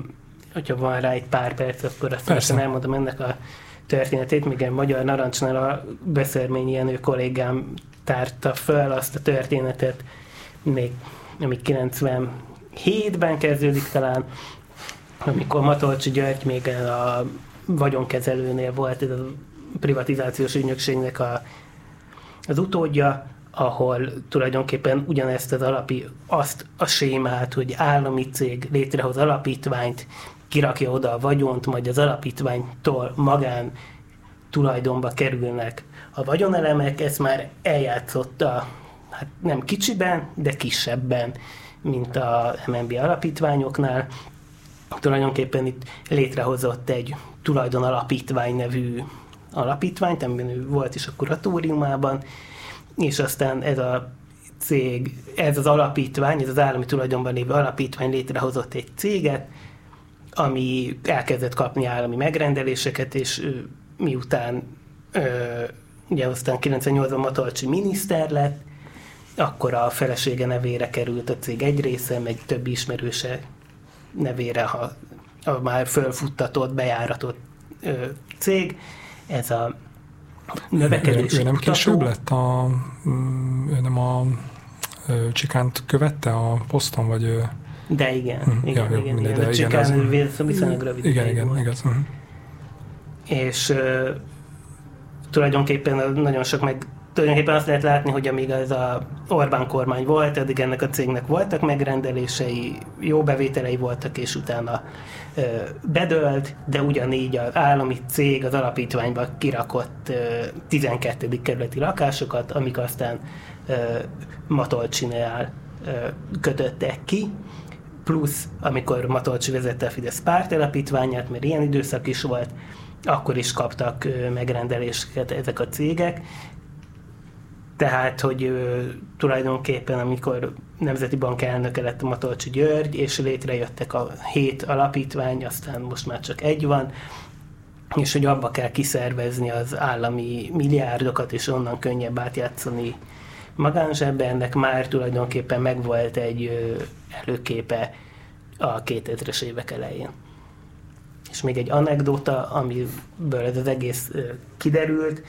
hogyha van rá egy pár perc, akkor azt Persze. elmondom ennek a történetét, még egy Magyar Narancsnál a Beszérményi Jenő kollégám tárta föl azt a történetet, még ami 97-ben kezdődik talán, amikor Matolcsi György még a vagyonkezelőnél volt, ez a privatizációs ügynökségnek a, az utódja, ahol tulajdonképpen ugyanezt az alapi, azt a sémát, hogy állami cég létrehoz alapítványt, kirakja oda a vagyont, majd az alapítványtól magán tulajdonba kerülnek a vagyonelemek, ezt már eljátszotta, hát nem kicsiben, de kisebben, mint a MNB alapítványoknál. Tulajdonképpen itt létrehozott egy tulajdon alapítvány nevű alapítványt, amiben ő volt is a kuratóriumában, és aztán ez a cég, ez az alapítvány, ez az állami tulajdonban lévő alapítvány létrehozott egy céget, ami elkezdett kapni állami megrendeléseket, és miután ugye aztán 98-ban Matolcsi miniszter lett, akkor a felesége nevére került a cég egy része, meg többi ismerőse nevére, ha a már fölfuttatott, bejáratott ö, cég. Ez a növekedés. Ő, ő nem később lett a, mm, ő nem a Csikánt követte a poszton, vagy ő... De igen, mm, igen, ja, igen, mindegy, igen. De Csikán igen, az, viszonylag rövid Igen, igen, volt. igaz. Uh-huh. És uh, tulajdonképpen nagyon sok meg tulajdonképpen azt lehet látni, hogy amíg ez a Orbán kormány volt, addig ennek a cégnek voltak megrendelései, jó bevételei voltak, és utána ö, bedölt, de ugyanígy az állami cég az alapítványba kirakott ö, 12. kerületi lakásokat, amik aztán ö, Matolcsinél ö, kötöttek ki, plusz amikor Matolcsi vezette a Fidesz pártelapítványát, mert ilyen időszak is volt, akkor is kaptak megrendeléseket ezek a cégek, tehát, hogy ő, tulajdonképpen, amikor Nemzeti Bank elnöke lett Matolcsi György, és létrejöttek a hét alapítvány, aztán most már csak egy van, és hogy abba kell kiszervezni az állami milliárdokat, és onnan könnyebb átjátszani magánzsebbe, ennek már tulajdonképpen megvolt egy előképe a 2000-es évek elején. És még egy anekdota, amiből ez az egész kiderült,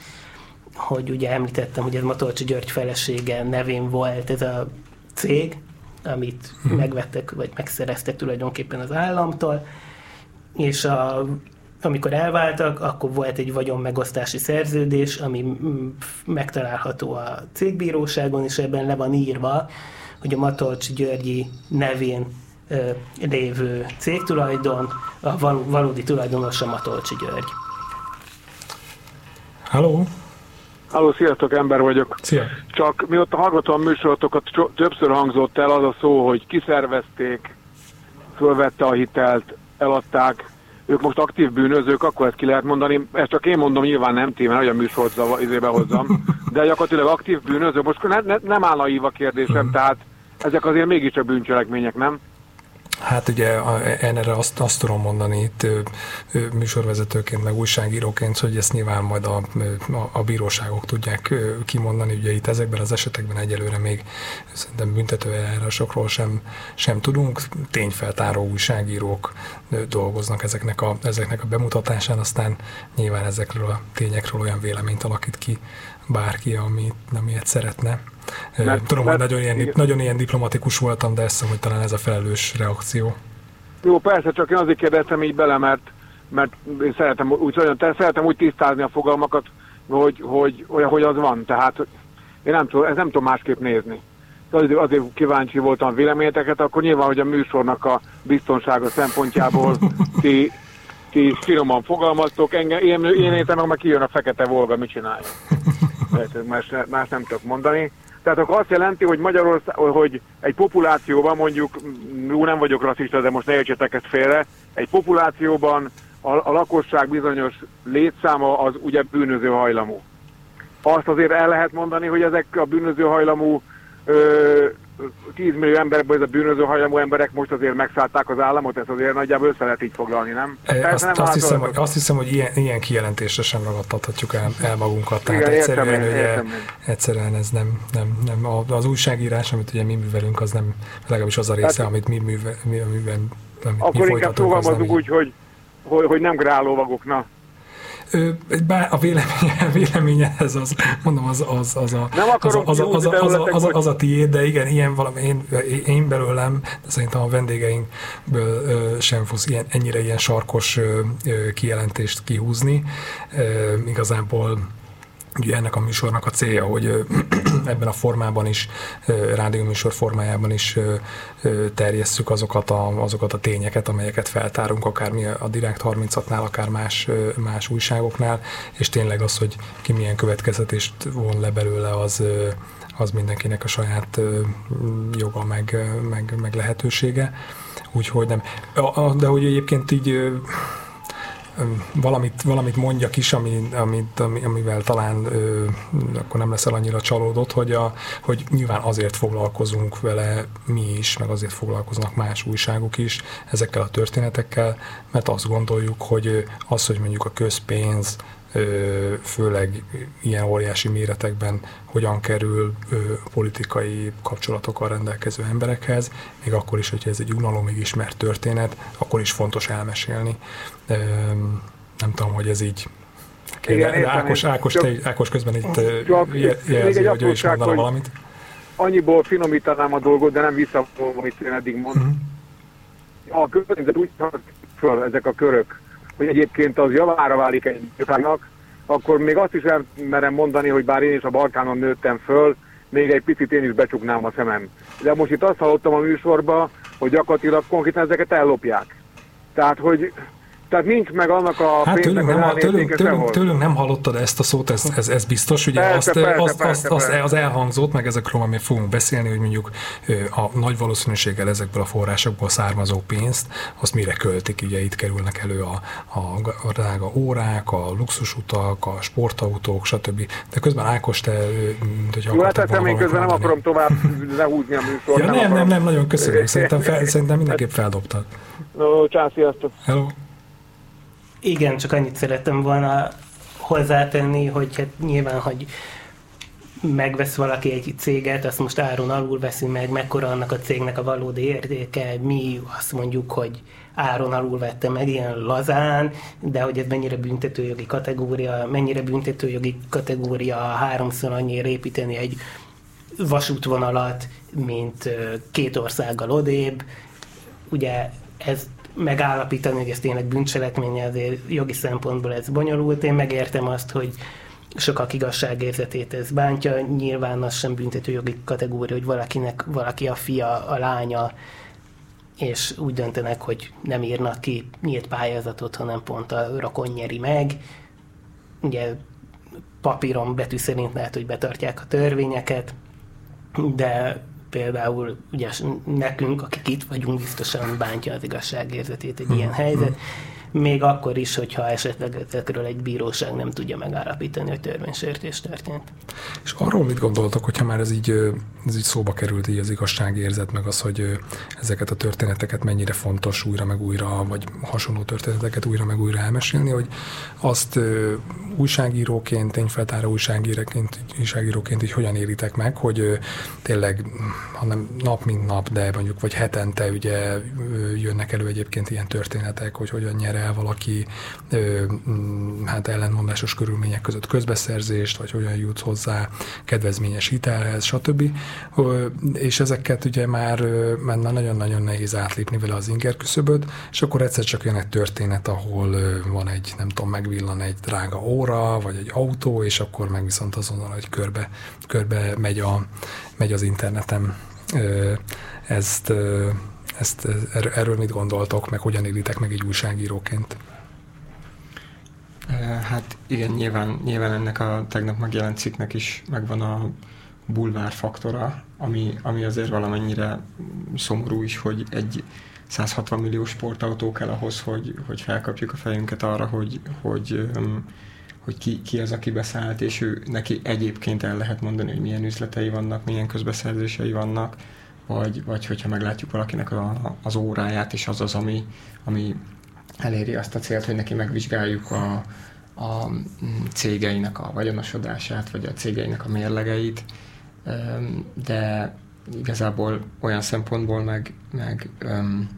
hogy ugye említettem, hogy ez Matolcsi György felesége nevén volt ez a cég, amit hmm. megvettek, vagy megszereztek tulajdonképpen az államtól, és a, amikor elváltak, akkor volt egy vagyon megosztási szerződés, ami megtalálható a cégbíróságon, és ebben le van írva, hogy a Matolcsi Györgyi nevén ö, lévő cégtulajdon, a valódi tulajdonos a Matolcsi György. Halló? Halló, sziasztok, ember vagyok. Szia. Csak mióta hallgatom a műsorotokat, többször hangzott el az a szó, hogy kiszervezték, fölvette a hitelt, eladták, ők most aktív bűnözők, akkor ezt ki lehet mondani. Ezt csak én mondom, nyilván nem téve, hogy a műsort izébe hozzam. De gyakorlatilag aktív bűnözők. Most ne, ne, nem áll a kérdésem, hmm. tehát ezek azért mégiscsak bűncselekmények, nem? Hát ugye én erre azt, azt tudom mondani itt műsorvezetőként, meg újságíróként, hogy ezt nyilván majd a, a, a bíróságok tudják kimondani. Ugye itt ezekben az esetekben egyelőre még szerintem büntető eljárásokról sem, sem tudunk. Tényfeltáró újságírók dolgoznak ezeknek a, ezeknek a bemutatásán, aztán nyilván ezekről a tényekről olyan véleményt alakít ki bárki, amit nem ilyet szeretne. Mert, Tudom, mert, hogy nagyon ilyen, nagyon ilyen diplomatikus voltam, de ezt hogy talán ez a felelős reakció. Jó, persze, csak én azért kérdeztem így bele, mert, mert én szeretem úgy, szeretem úgy tisztázni a fogalmakat, hogy, hogy olyan, hogy az van. Tehát én nem tudom, ez nem tudom másképp nézni. Azért, azért kíváncsi voltam véleményeteket, akkor nyilván, hogy a műsornak a biztonsága szempontjából ti, ti finoman fogalmaztok, engem, én, én értem, meg kijön a fekete volga, mit csinálja. Más, más nem tudok mondani. Tehát akkor azt jelenti, hogy Magyarország, hogy egy populációban mondjuk, jó nem vagyok rasszista, de most ne értsétek ezt félre, egy populációban a, a lakosság bizonyos létszáma az ugye bűnöző hajlamú. Azt azért el lehet mondani, hogy ezek a bűnöző hajlamú ö, 10 millió emberből ez a bűnöző hajlamú emberek most azért megszállták az államot, ezt azért nagyjából össze lehet így foglalni, nem? E, azt, nem azt, hiszem, hogy, azt hiszem, hogy ilyen, ilyen kijelentésre sem ragadtathatjuk el, el magunkat. Tehát Igen, egyszerűen, értem, ugye, értem. egyszerűen ez nem, nem, nem, az újságírás, amit ugye mi művelünk, az nem, legalábbis az a része, hát, amit mi művel, mi, amiben, amit akkor mi inkább fogalmazunk úgy, hogy, hogy, hogy nem grálóvagok, na bár a véleménye, véleménye ez az, mondom, az, az, az, a, az, a, az, a, az, a, az, a, az, a, az a tiéd, de igen, ilyen valami, én, én belőlem, de szerintem a vendégeinkből sem fogsz ilyen, ennyire ilyen sarkos kijelentést kihúzni. Igazából ugye ennek a műsornak a célja, hogy ebben a formában is, rádióműsor formájában is terjesszük azokat a, azokat a tényeket, amelyeket feltárunk, akár mi a Direkt 36-nál, akár más, más újságoknál, és tényleg az, hogy ki milyen következetést von le belőle, az, az mindenkinek a saját joga meg, meg, meg lehetősége. Úgyhogy nem. De hogy egyébként így valamit, valamit mondjak is, ami, amit, amivel talán ö, akkor nem leszel annyira csalódott, hogy, a, hogy nyilván azért foglalkozunk vele mi is, meg azért foglalkoznak más újságok is ezekkel a történetekkel, mert azt gondoljuk, hogy az, hogy mondjuk a közpénz főleg ilyen óriási méretekben hogyan kerül politikai kapcsolatokkal rendelkező emberekhez, még akkor is, hogyha ez egy unalomig ismert történet, akkor is fontos elmesélni. Nem tudom, hogy ez így igen, értem, Ákos, Ákos, te, Ákos közben itt jelzi, hogy ő is mondana valamit. Annyiból finomítanám a dolgot, de nem visszavonom, amit én eddig mondtam. Uh-huh. A környezet úgy föl ezek a körök, hogy egyébként az javára válik egy országnak, akkor még azt is merem mondani, hogy bár én is a Balkánon nőttem föl, még egy picit én is becsuknám a szemem. De most itt azt hallottam a műsorban, hogy gyakorlatilag konkrétan ezeket ellopják. Tehát, hogy tehát nincs meg annak a hát tőlünk nem, tőlünk, tőlünk, tőlünk nem hallottad ezt a szót, ez, ez, ez biztos. Ugye persze, azt, persze, azt, persze, azt, persze. az elhangzott, meg ezekről, amit fogunk beszélni, hogy mondjuk a nagy valószínűséggel ezekből a forrásokból származó pénzt, azt mire költik, ugye itt kerülnek elő a, a, a drága órák, a luxusutak, a sportautók, stb. De közben Ákos, te hogy Jó, hát ezt én közben nem akarom tovább lehúzni a műsort. Ja, nem, nem, nem, nem, nagyon köszönöm. Szerintem, fel, szerintem mindenképp feldobtad. No, csá, sziasztok. Hello. Igen, csak annyit szerettem volna hozzátenni, hogy hát nyilván, hogy megvesz valaki egy céget, azt most áron alul veszi meg, mekkora annak a cégnek a valódi értéke, mi azt mondjuk, hogy áron alul vette meg ilyen lazán, de hogy ez mennyire büntetőjogi kategória, mennyire büntetőjogi kategória háromszor annyira építeni egy vasútvonalat, mint két országgal odébb. Ugye ez megállapítani, hogy ez tényleg bűncselekmény, azért jogi szempontból ez bonyolult. Én megértem azt, hogy sokak igazságérzetét ez bántja. Nyilván az sem büntető jogi kategória, hogy valakinek valaki a fia, a lánya, és úgy döntenek, hogy nem írnak ki nyílt pályázatot, hanem pont a rokon nyeri meg. Ugye papíron betű szerint lehet, hogy betartják a törvényeket, de például ugye nekünk, akik itt vagyunk, biztosan bántja az igazságérzetét egy ilyen helyzet, még akkor is, hogyha esetleg ezekről egy bíróság nem tudja megállapítani, hogy törvénysértés történt. És arról mit gondoltok, hogyha már ez így, ez így szóba került így az igazságérzet, meg az, hogy ezeket a történeteket mennyire fontos újra meg újra, vagy hasonló történeteket újra meg újra elmesélni, hogy azt újságíróként, tényfeltáró újságíróként, újságíróként így hogyan éritek meg, hogy tényleg, hanem nap mint nap, de mondjuk vagy hetente ugye jönnek elő egyébként ilyen történetek, hogy hogyan nyer el valaki hát ellentmondásos körülmények között közbeszerzést, vagy hogyan jut hozzá kedvezményes hitelhez, stb. És ezeket ugye már, már nagyon-nagyon nehéz átlépni vele az inger küszöböt, és akkor egyszer csak jön egy történet, ahol van egy, nem tudom, megvillan egy drága óra, vagy egy autó, és akkor meg viszont azonnal, hogy körbe, körbe megy, a, megy az interneten ezt ezt, erről mit gondoltok, meg hogyan élitek meg egy újságíróként? Hát igen, nyilván, nyilván ennek a tegnap megjelent cikknek is megvan a bulvár faktora, ami, ami azért valamennyire szomorú is, hogy egy 160 millió sportautó kell ahhoz, hogy, hogy felkapjuk a fejünket arra, hogy, hogy, hogy ki, ki az, aki beszállt, és ő neki egyébként el lehet mondani, hogy milyen üzletei vannak, milyen közbeszerzései vannak, vagy, vagy hogyha meglátjuk valakinek a, az óráját, és az az, ami, ami eléri azt a célt, hogy neki megvizsgáljuk a, a cégeinek a vagyonosodását, vagy a cégeinek a mérlegeit, de igazából olyan szempontból meg, meg um,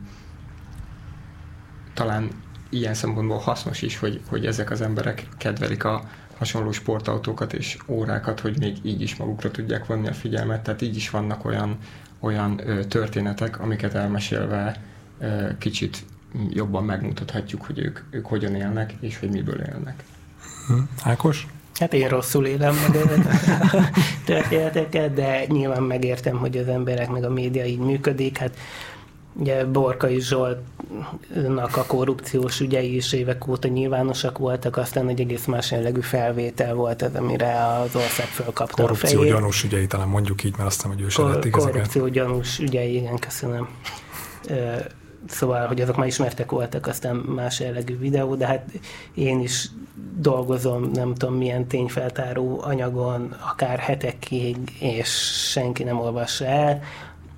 talán ilyen szempontból hasznos is, hogy, hogy ezek az emberek kedvelik a hasonló sportautókat és órákat, hogy még így is magukra tudják vonni a figyelmet, tehát így is vannak olyan olyan ö, történetek, amiket elmesélve ö, kicsit jobban megmutathatjuk, hogy ők, ők hogyan élnek, és hogy miből élnek. Hm. Ákos? Hát én rosszul élem meg a történeteket, de nyilván megértem, hogy az emberek meg a média így működik. Hát Ugye Borkai Zsoltnak a korrupciós ügyei is évek óta nyilvánosak voltak, aztán egy egész más jellegű felvétel volt ez, amire az ország fölkapta Korrupció a fejét. gyanús ügyei, talán mondjuk így, mert aztán, hogy ő se Kor- Korrupció gyanús ügyei, igen, köszönöm. Szóval, hogy azok már ismertek voltak, aztán más jellegű videó, de hát én is dolgozom, nem tudom milyen tényfeltáró anyagon, akár hetekig, és senki nem olvassa el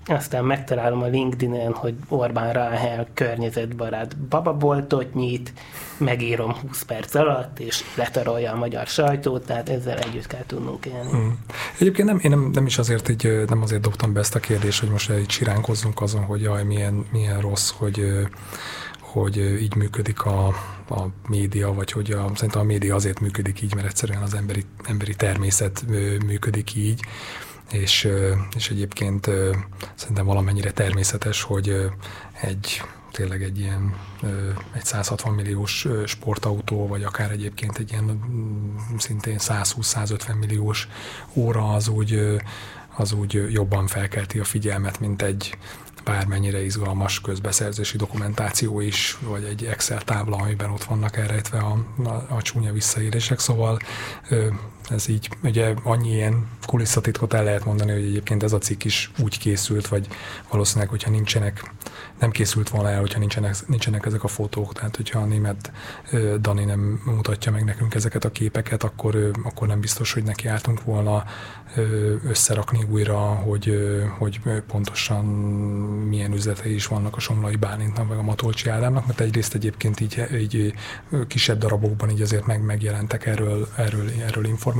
aztán megtalálom a LinkedIn-en, hogy Orbán Ráhel környezetbarát bababoltot nyit, megírom 20 perc alatt, és letarolja a magyar sajtót, tehát ezzel együtt kell tudnunk élni. Hmm. Egyébként nem, én nem, nem is azért így, nem azért dobtam be ezt a kérdést, hogy most egy siránkozzunk azon, hogy jaj, milyen, milyen rossz, hogy hogy így működik a, a média, vagy hogy a, szerintem a média azért működik így, mert egyszerűen az emberi, emberi természet működik így, és, és egyébként szerintem valamennyire természetes, hogy egy tényleg egy ilyen egy 160 milliós sportautó, vagy akár egyébként egy ilyen mm, szintén 120-150 milliós óra az úgy, az úgy jobban felkelti a figyelmet, mint egy bármennyire izgalmas közbeszerzési dokumentáció is, vagy egy Excel tábla, amiben ott vannak elrejtve a, a, a csúnya visszaérések, szóval ez így, ugye annyi ilyen kulisszatitkot el lehet mondani, hogy egyébként ez a cikk is úgy készült, vagy valószínűleg, hogyha nincsenek, nem készült volna el, hogyha nincsenek, nincsenek ezek a fotók, tehát hogyha a német Dani nem mutatja meg nekünk ezeket a képeket, akkor, akkor nem biztos, hogy neki álltunk volna összerakni újra, hogy, hogy pontosan milyen üzletei is vannak a Somlai Bálintnak, vagy a Matolcsi Ádámnak, mert egyrészt egyébként így, így kisebb darabokban így azért meg, megjelentek erről, erről, erről információk,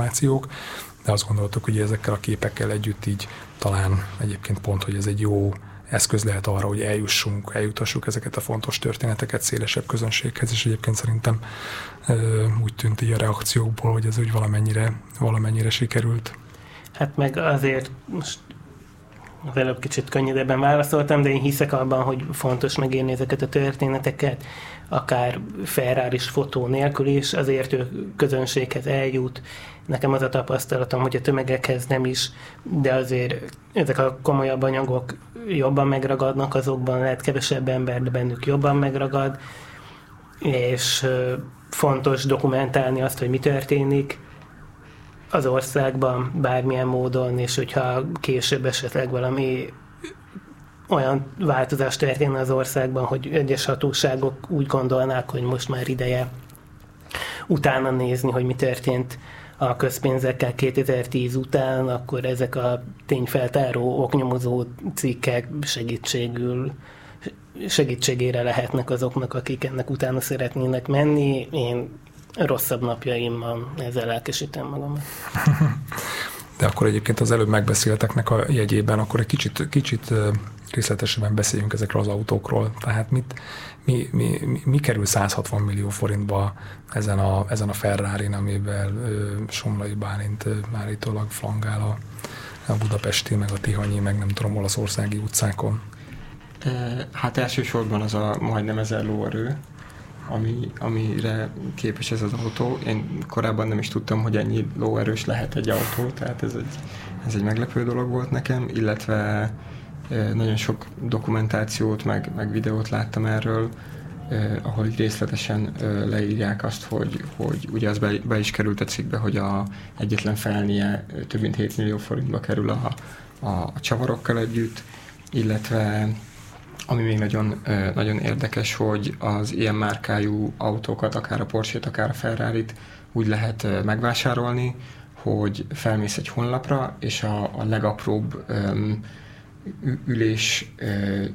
de azt gondoltuk, hogy ezekkel a képekkel együtt így talán egyébként pont, hogy ez egy jó eszköz lehet arra, hogy eljussunk, eljutassuk ezeket a fontos történeteket szélesebb közönséghez, és egyébként szerintem úgy tűnt így a reakciókból, hogy ez úgy valamennyire, valamennyire sikerült. Hát meg azért most az előbb kicsit könnyedebben válaszoltam, de én hiszek abban, hogy fontos megírni ezeket a történeteket, akár ferrari fotó nélkül is, azért ő közönséghez eljut. Nekem az a tapasztalatom, hogy a tömegekhez nem is, de azért ezek a komolyabb anyagok jobban megragadnak, azokban lehet kevesebb ember, de bennük jobban megragad, és fontos dokumentálni azt, hogy mi történik, az országban bármilyen módon, és hogyha később esetleg valami olyan változás történne az országban, hogy egyes hatóságok úgy gondolnák, hogy most már ideje utána nézni, hogy mi történt a közpénzekkel 2010 után, akkor ezek a tényfeltáró, oknyomozó cikkek segítségül segítségére lehetnek azoknak, akik ennek utána szeretnének menni. Én rosszabb napjaimban ezzel lelkesítem magam. De akkor egyébként az előbb megbeszélteknek a jegyében, akkor egy kicsit, kicsit részletesebben beszéljünk ezekről az autókról. Tehát mit, mi, mi, mi, mi kerül 160 millió forintba ezen a, ezen a ferrari amivel ö, Somlai Bálint ö, állítólag flangál a, a budapesti, meg a tihanyi, meg nem tudom, olaszországi utcákon? Hát elsősorban az a majdnem ezer lóerő, ami, amire képes ez az autó. Én korábban nem is tudtam, hogy ennyi lóerős lehet egy autó, tehát ez egy, ez egy meglepő dolog volt nekem, illetve nagyon sok dokumentációt, meg, meg videót láttam erről, ahol így részletesen leírják azt, hogy, hogy ugye az be, be is került a cikkbe, hogy a egyetlen felnie több mint 7 millió forintba kerül a, a, a csavarokkal együtt, illetve ami még nagyon, nagyon érdekes, hogy az ilyen márkájú autókat, akár a Porsche-t, akár a ferrari úgy lehet megvásárolni, hogy felmész egy honlapra, és a, a legapróbb um, ülés uh,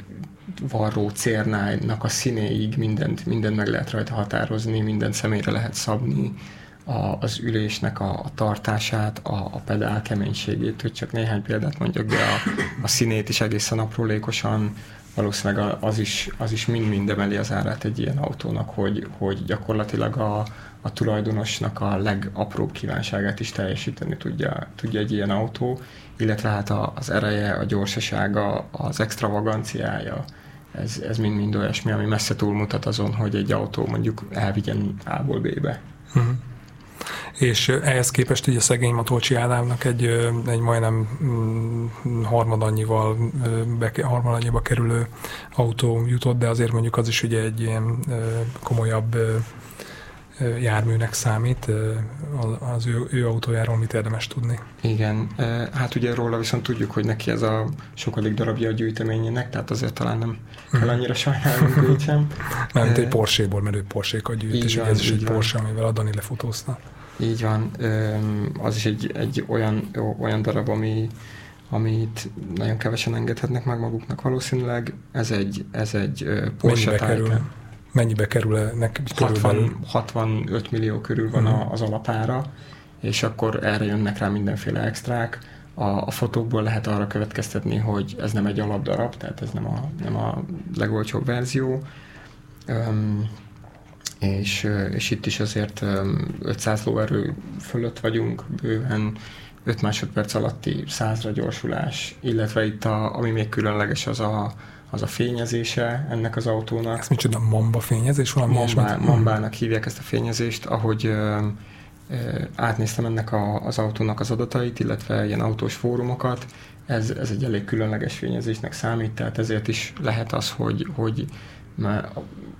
varró cérnájnak a színéig mindent, mindent meg lehet rajta határozni, minden személyre lehet szabni, a, az ülésnek a, a tartását, a, a pedál keménységét, hogy csak néhány példát mondjak, de a, a színét is egészen aprólékosan valószínűleg az is, az is mind-mind emeli az árát egy ilyen autónak, hogy, hogy gyakorlatilag a, a tulajdonosnak a legapróbb kívánságát is teljesíteni tudja, tudja egy ilyen autó, illetve hát az ereje, a gyorsasága, az extravaganciája, ez, ez mind-mind olyasmi, ami messze túlmutat azon, hogy egy autó mondjuk elvigyen A-ból B-be. Uh-huh és ehhez képest így a szegény Matolcsi Ádámnak egy, egy majdnem mm, harmad annyival, harmad annyiba kerülő autó jutott, de azért mondjuk az is ugye egy ilyen komolyabb járműnek számít, az ő, ő autójáról mit érdemes tudni? Igen, hát ugye róla viszont tudjuk, hogy neki ez a sokadik darabja a gyűjteményének, tehát azért talán nem kell mhm. annyira sajnálnunk őt sem. Nem, mint egy Porsche-ból, mert ő Porsche-kat gyűjt, és van, ez is egy van. Porsche, amivel a Dani lefotózta. Így van, az is egy, egy olyan, olyan darab, ami, amit nagyon kevesen engedhetnek meg maguknak valószínűleg. Ez egy, ez egy Porsche Mennyibe kerül? Mennyibe kerül neki 60, 65 millió körül van uh-huh. az alapára, és akkor erre jönnek rá mindenféle extrák. A, a fotókból lehet arra következtetni, hogy ez nem egy alapdarab, tehát ez nem a, nem a legolcsóbb verzió. Um, és, és itt is azért 500 lóerő fölött vagyunk, bőven 5 másodperc alatti százra gyorsulás, illetve itt a, ami még különleges az a, az a fényezése ennek az autónak. Ez micsoda mamba fényezés? Valami Mamba, mambának hívják ezt a fényezést, ahogy ö, ö, átnéztem ennek a, az autónak az adatait, illetve ilyen autós fórumokat, ez, ez egy elég különleges fényezésnek számít, tehát ezért is lehet az, hogy, hogy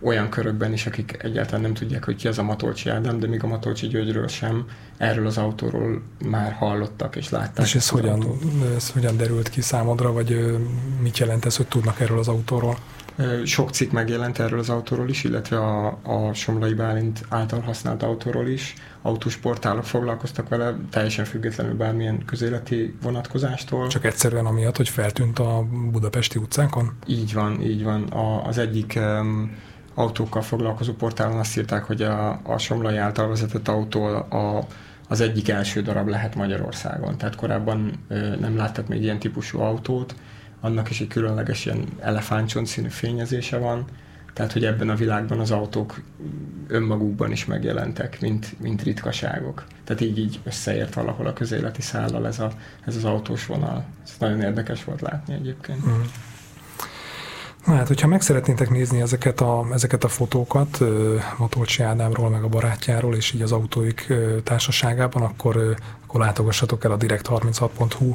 olyan körökben is, akik egyáltalán nem tudják, hogy ki az a Matolcsi Ádám, de még a Matolcsi Györgyről sem erről az autóról már hallottak és látták. És ez hogyan, ez hogyan derült ki számodra, vagy mit jelent ez, hogy tudnak erről az autóról? Sok cikk megjelent erről az autóról is, illetve a, a Somlai Bálint által használt autóról is. Autósportálok foglalkoztak vele, teljesen függetlenül bármilyen közéleti vonatkozástól. Csak egyszerűen amiatt, hogy feltűnt a budapesti utcákon? Így van, így van. A, az egyik um, autókkal foglalkozó portálon azt írták, hogy a, a Somlai által vezetett autó a, az egyik első darab lehet Magyarországon. Tehát korábban ö, nem láttak még ilyen típusú autót, annak is egy különleges ilyen elefántcsont színű fényezése van, tehát hogy ebben a világban az autók önmagukban is megjelentek, mint, mint ritkaságok. Tehát így, így összeért valahol a közéleti szállal ez, a, ez az autós vonal. Ez nagyon érdekes volt látni egyébként. Mm. Na hát, hogyha meg szeretnétek nézni ezeket a, ezeket a fotókat Matolcsi Ádámról, meg a barátjáról, és így az autóik társaságában, akkor, akkor látogassatok el a direkt36.hu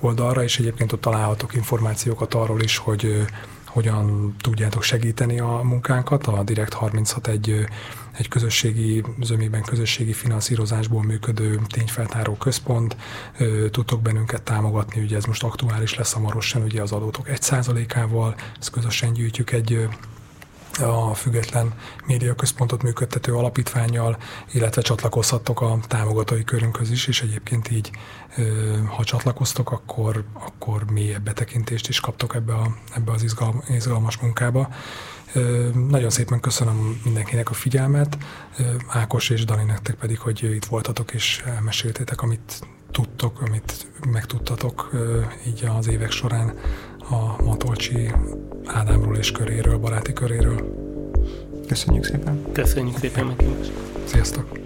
oldalra, és egyébként ott találhatok információkat arról is, hogy hogyan tudjátok segíteni a munkánkat. A Direkt 36 egy, egy közösségi, zömében közösségi finanszírozásból működő tényfeltáró központ. Tudtok bennünket támogatni, ugye ez most aktuális lesz hamarosan, ugye az adótok 1%-ával, ezt közösen gyűjtjük egy a független médiaközpontot működtető alapítványjal, illetve csatlakozhattok a támogatói körünkhöz is, és egyébként így, ha csatlakoztok, akkor, akkor mélyebb betekintést is kaptok ebbe, a, ebbe az izgalmas munkába. Nagyon szépen köszönöm mindenkinek a figyelmet, Ákos és Dani nektek pedig, hogy itt voltatok és elmeséltétek, amit tudtok, amit megtudtatok így az évek során a Matolcsi Ádámról és köréről, baráti köréről. Köszönjük szépen! Köszönjük szépen meghívást! Sziasztok!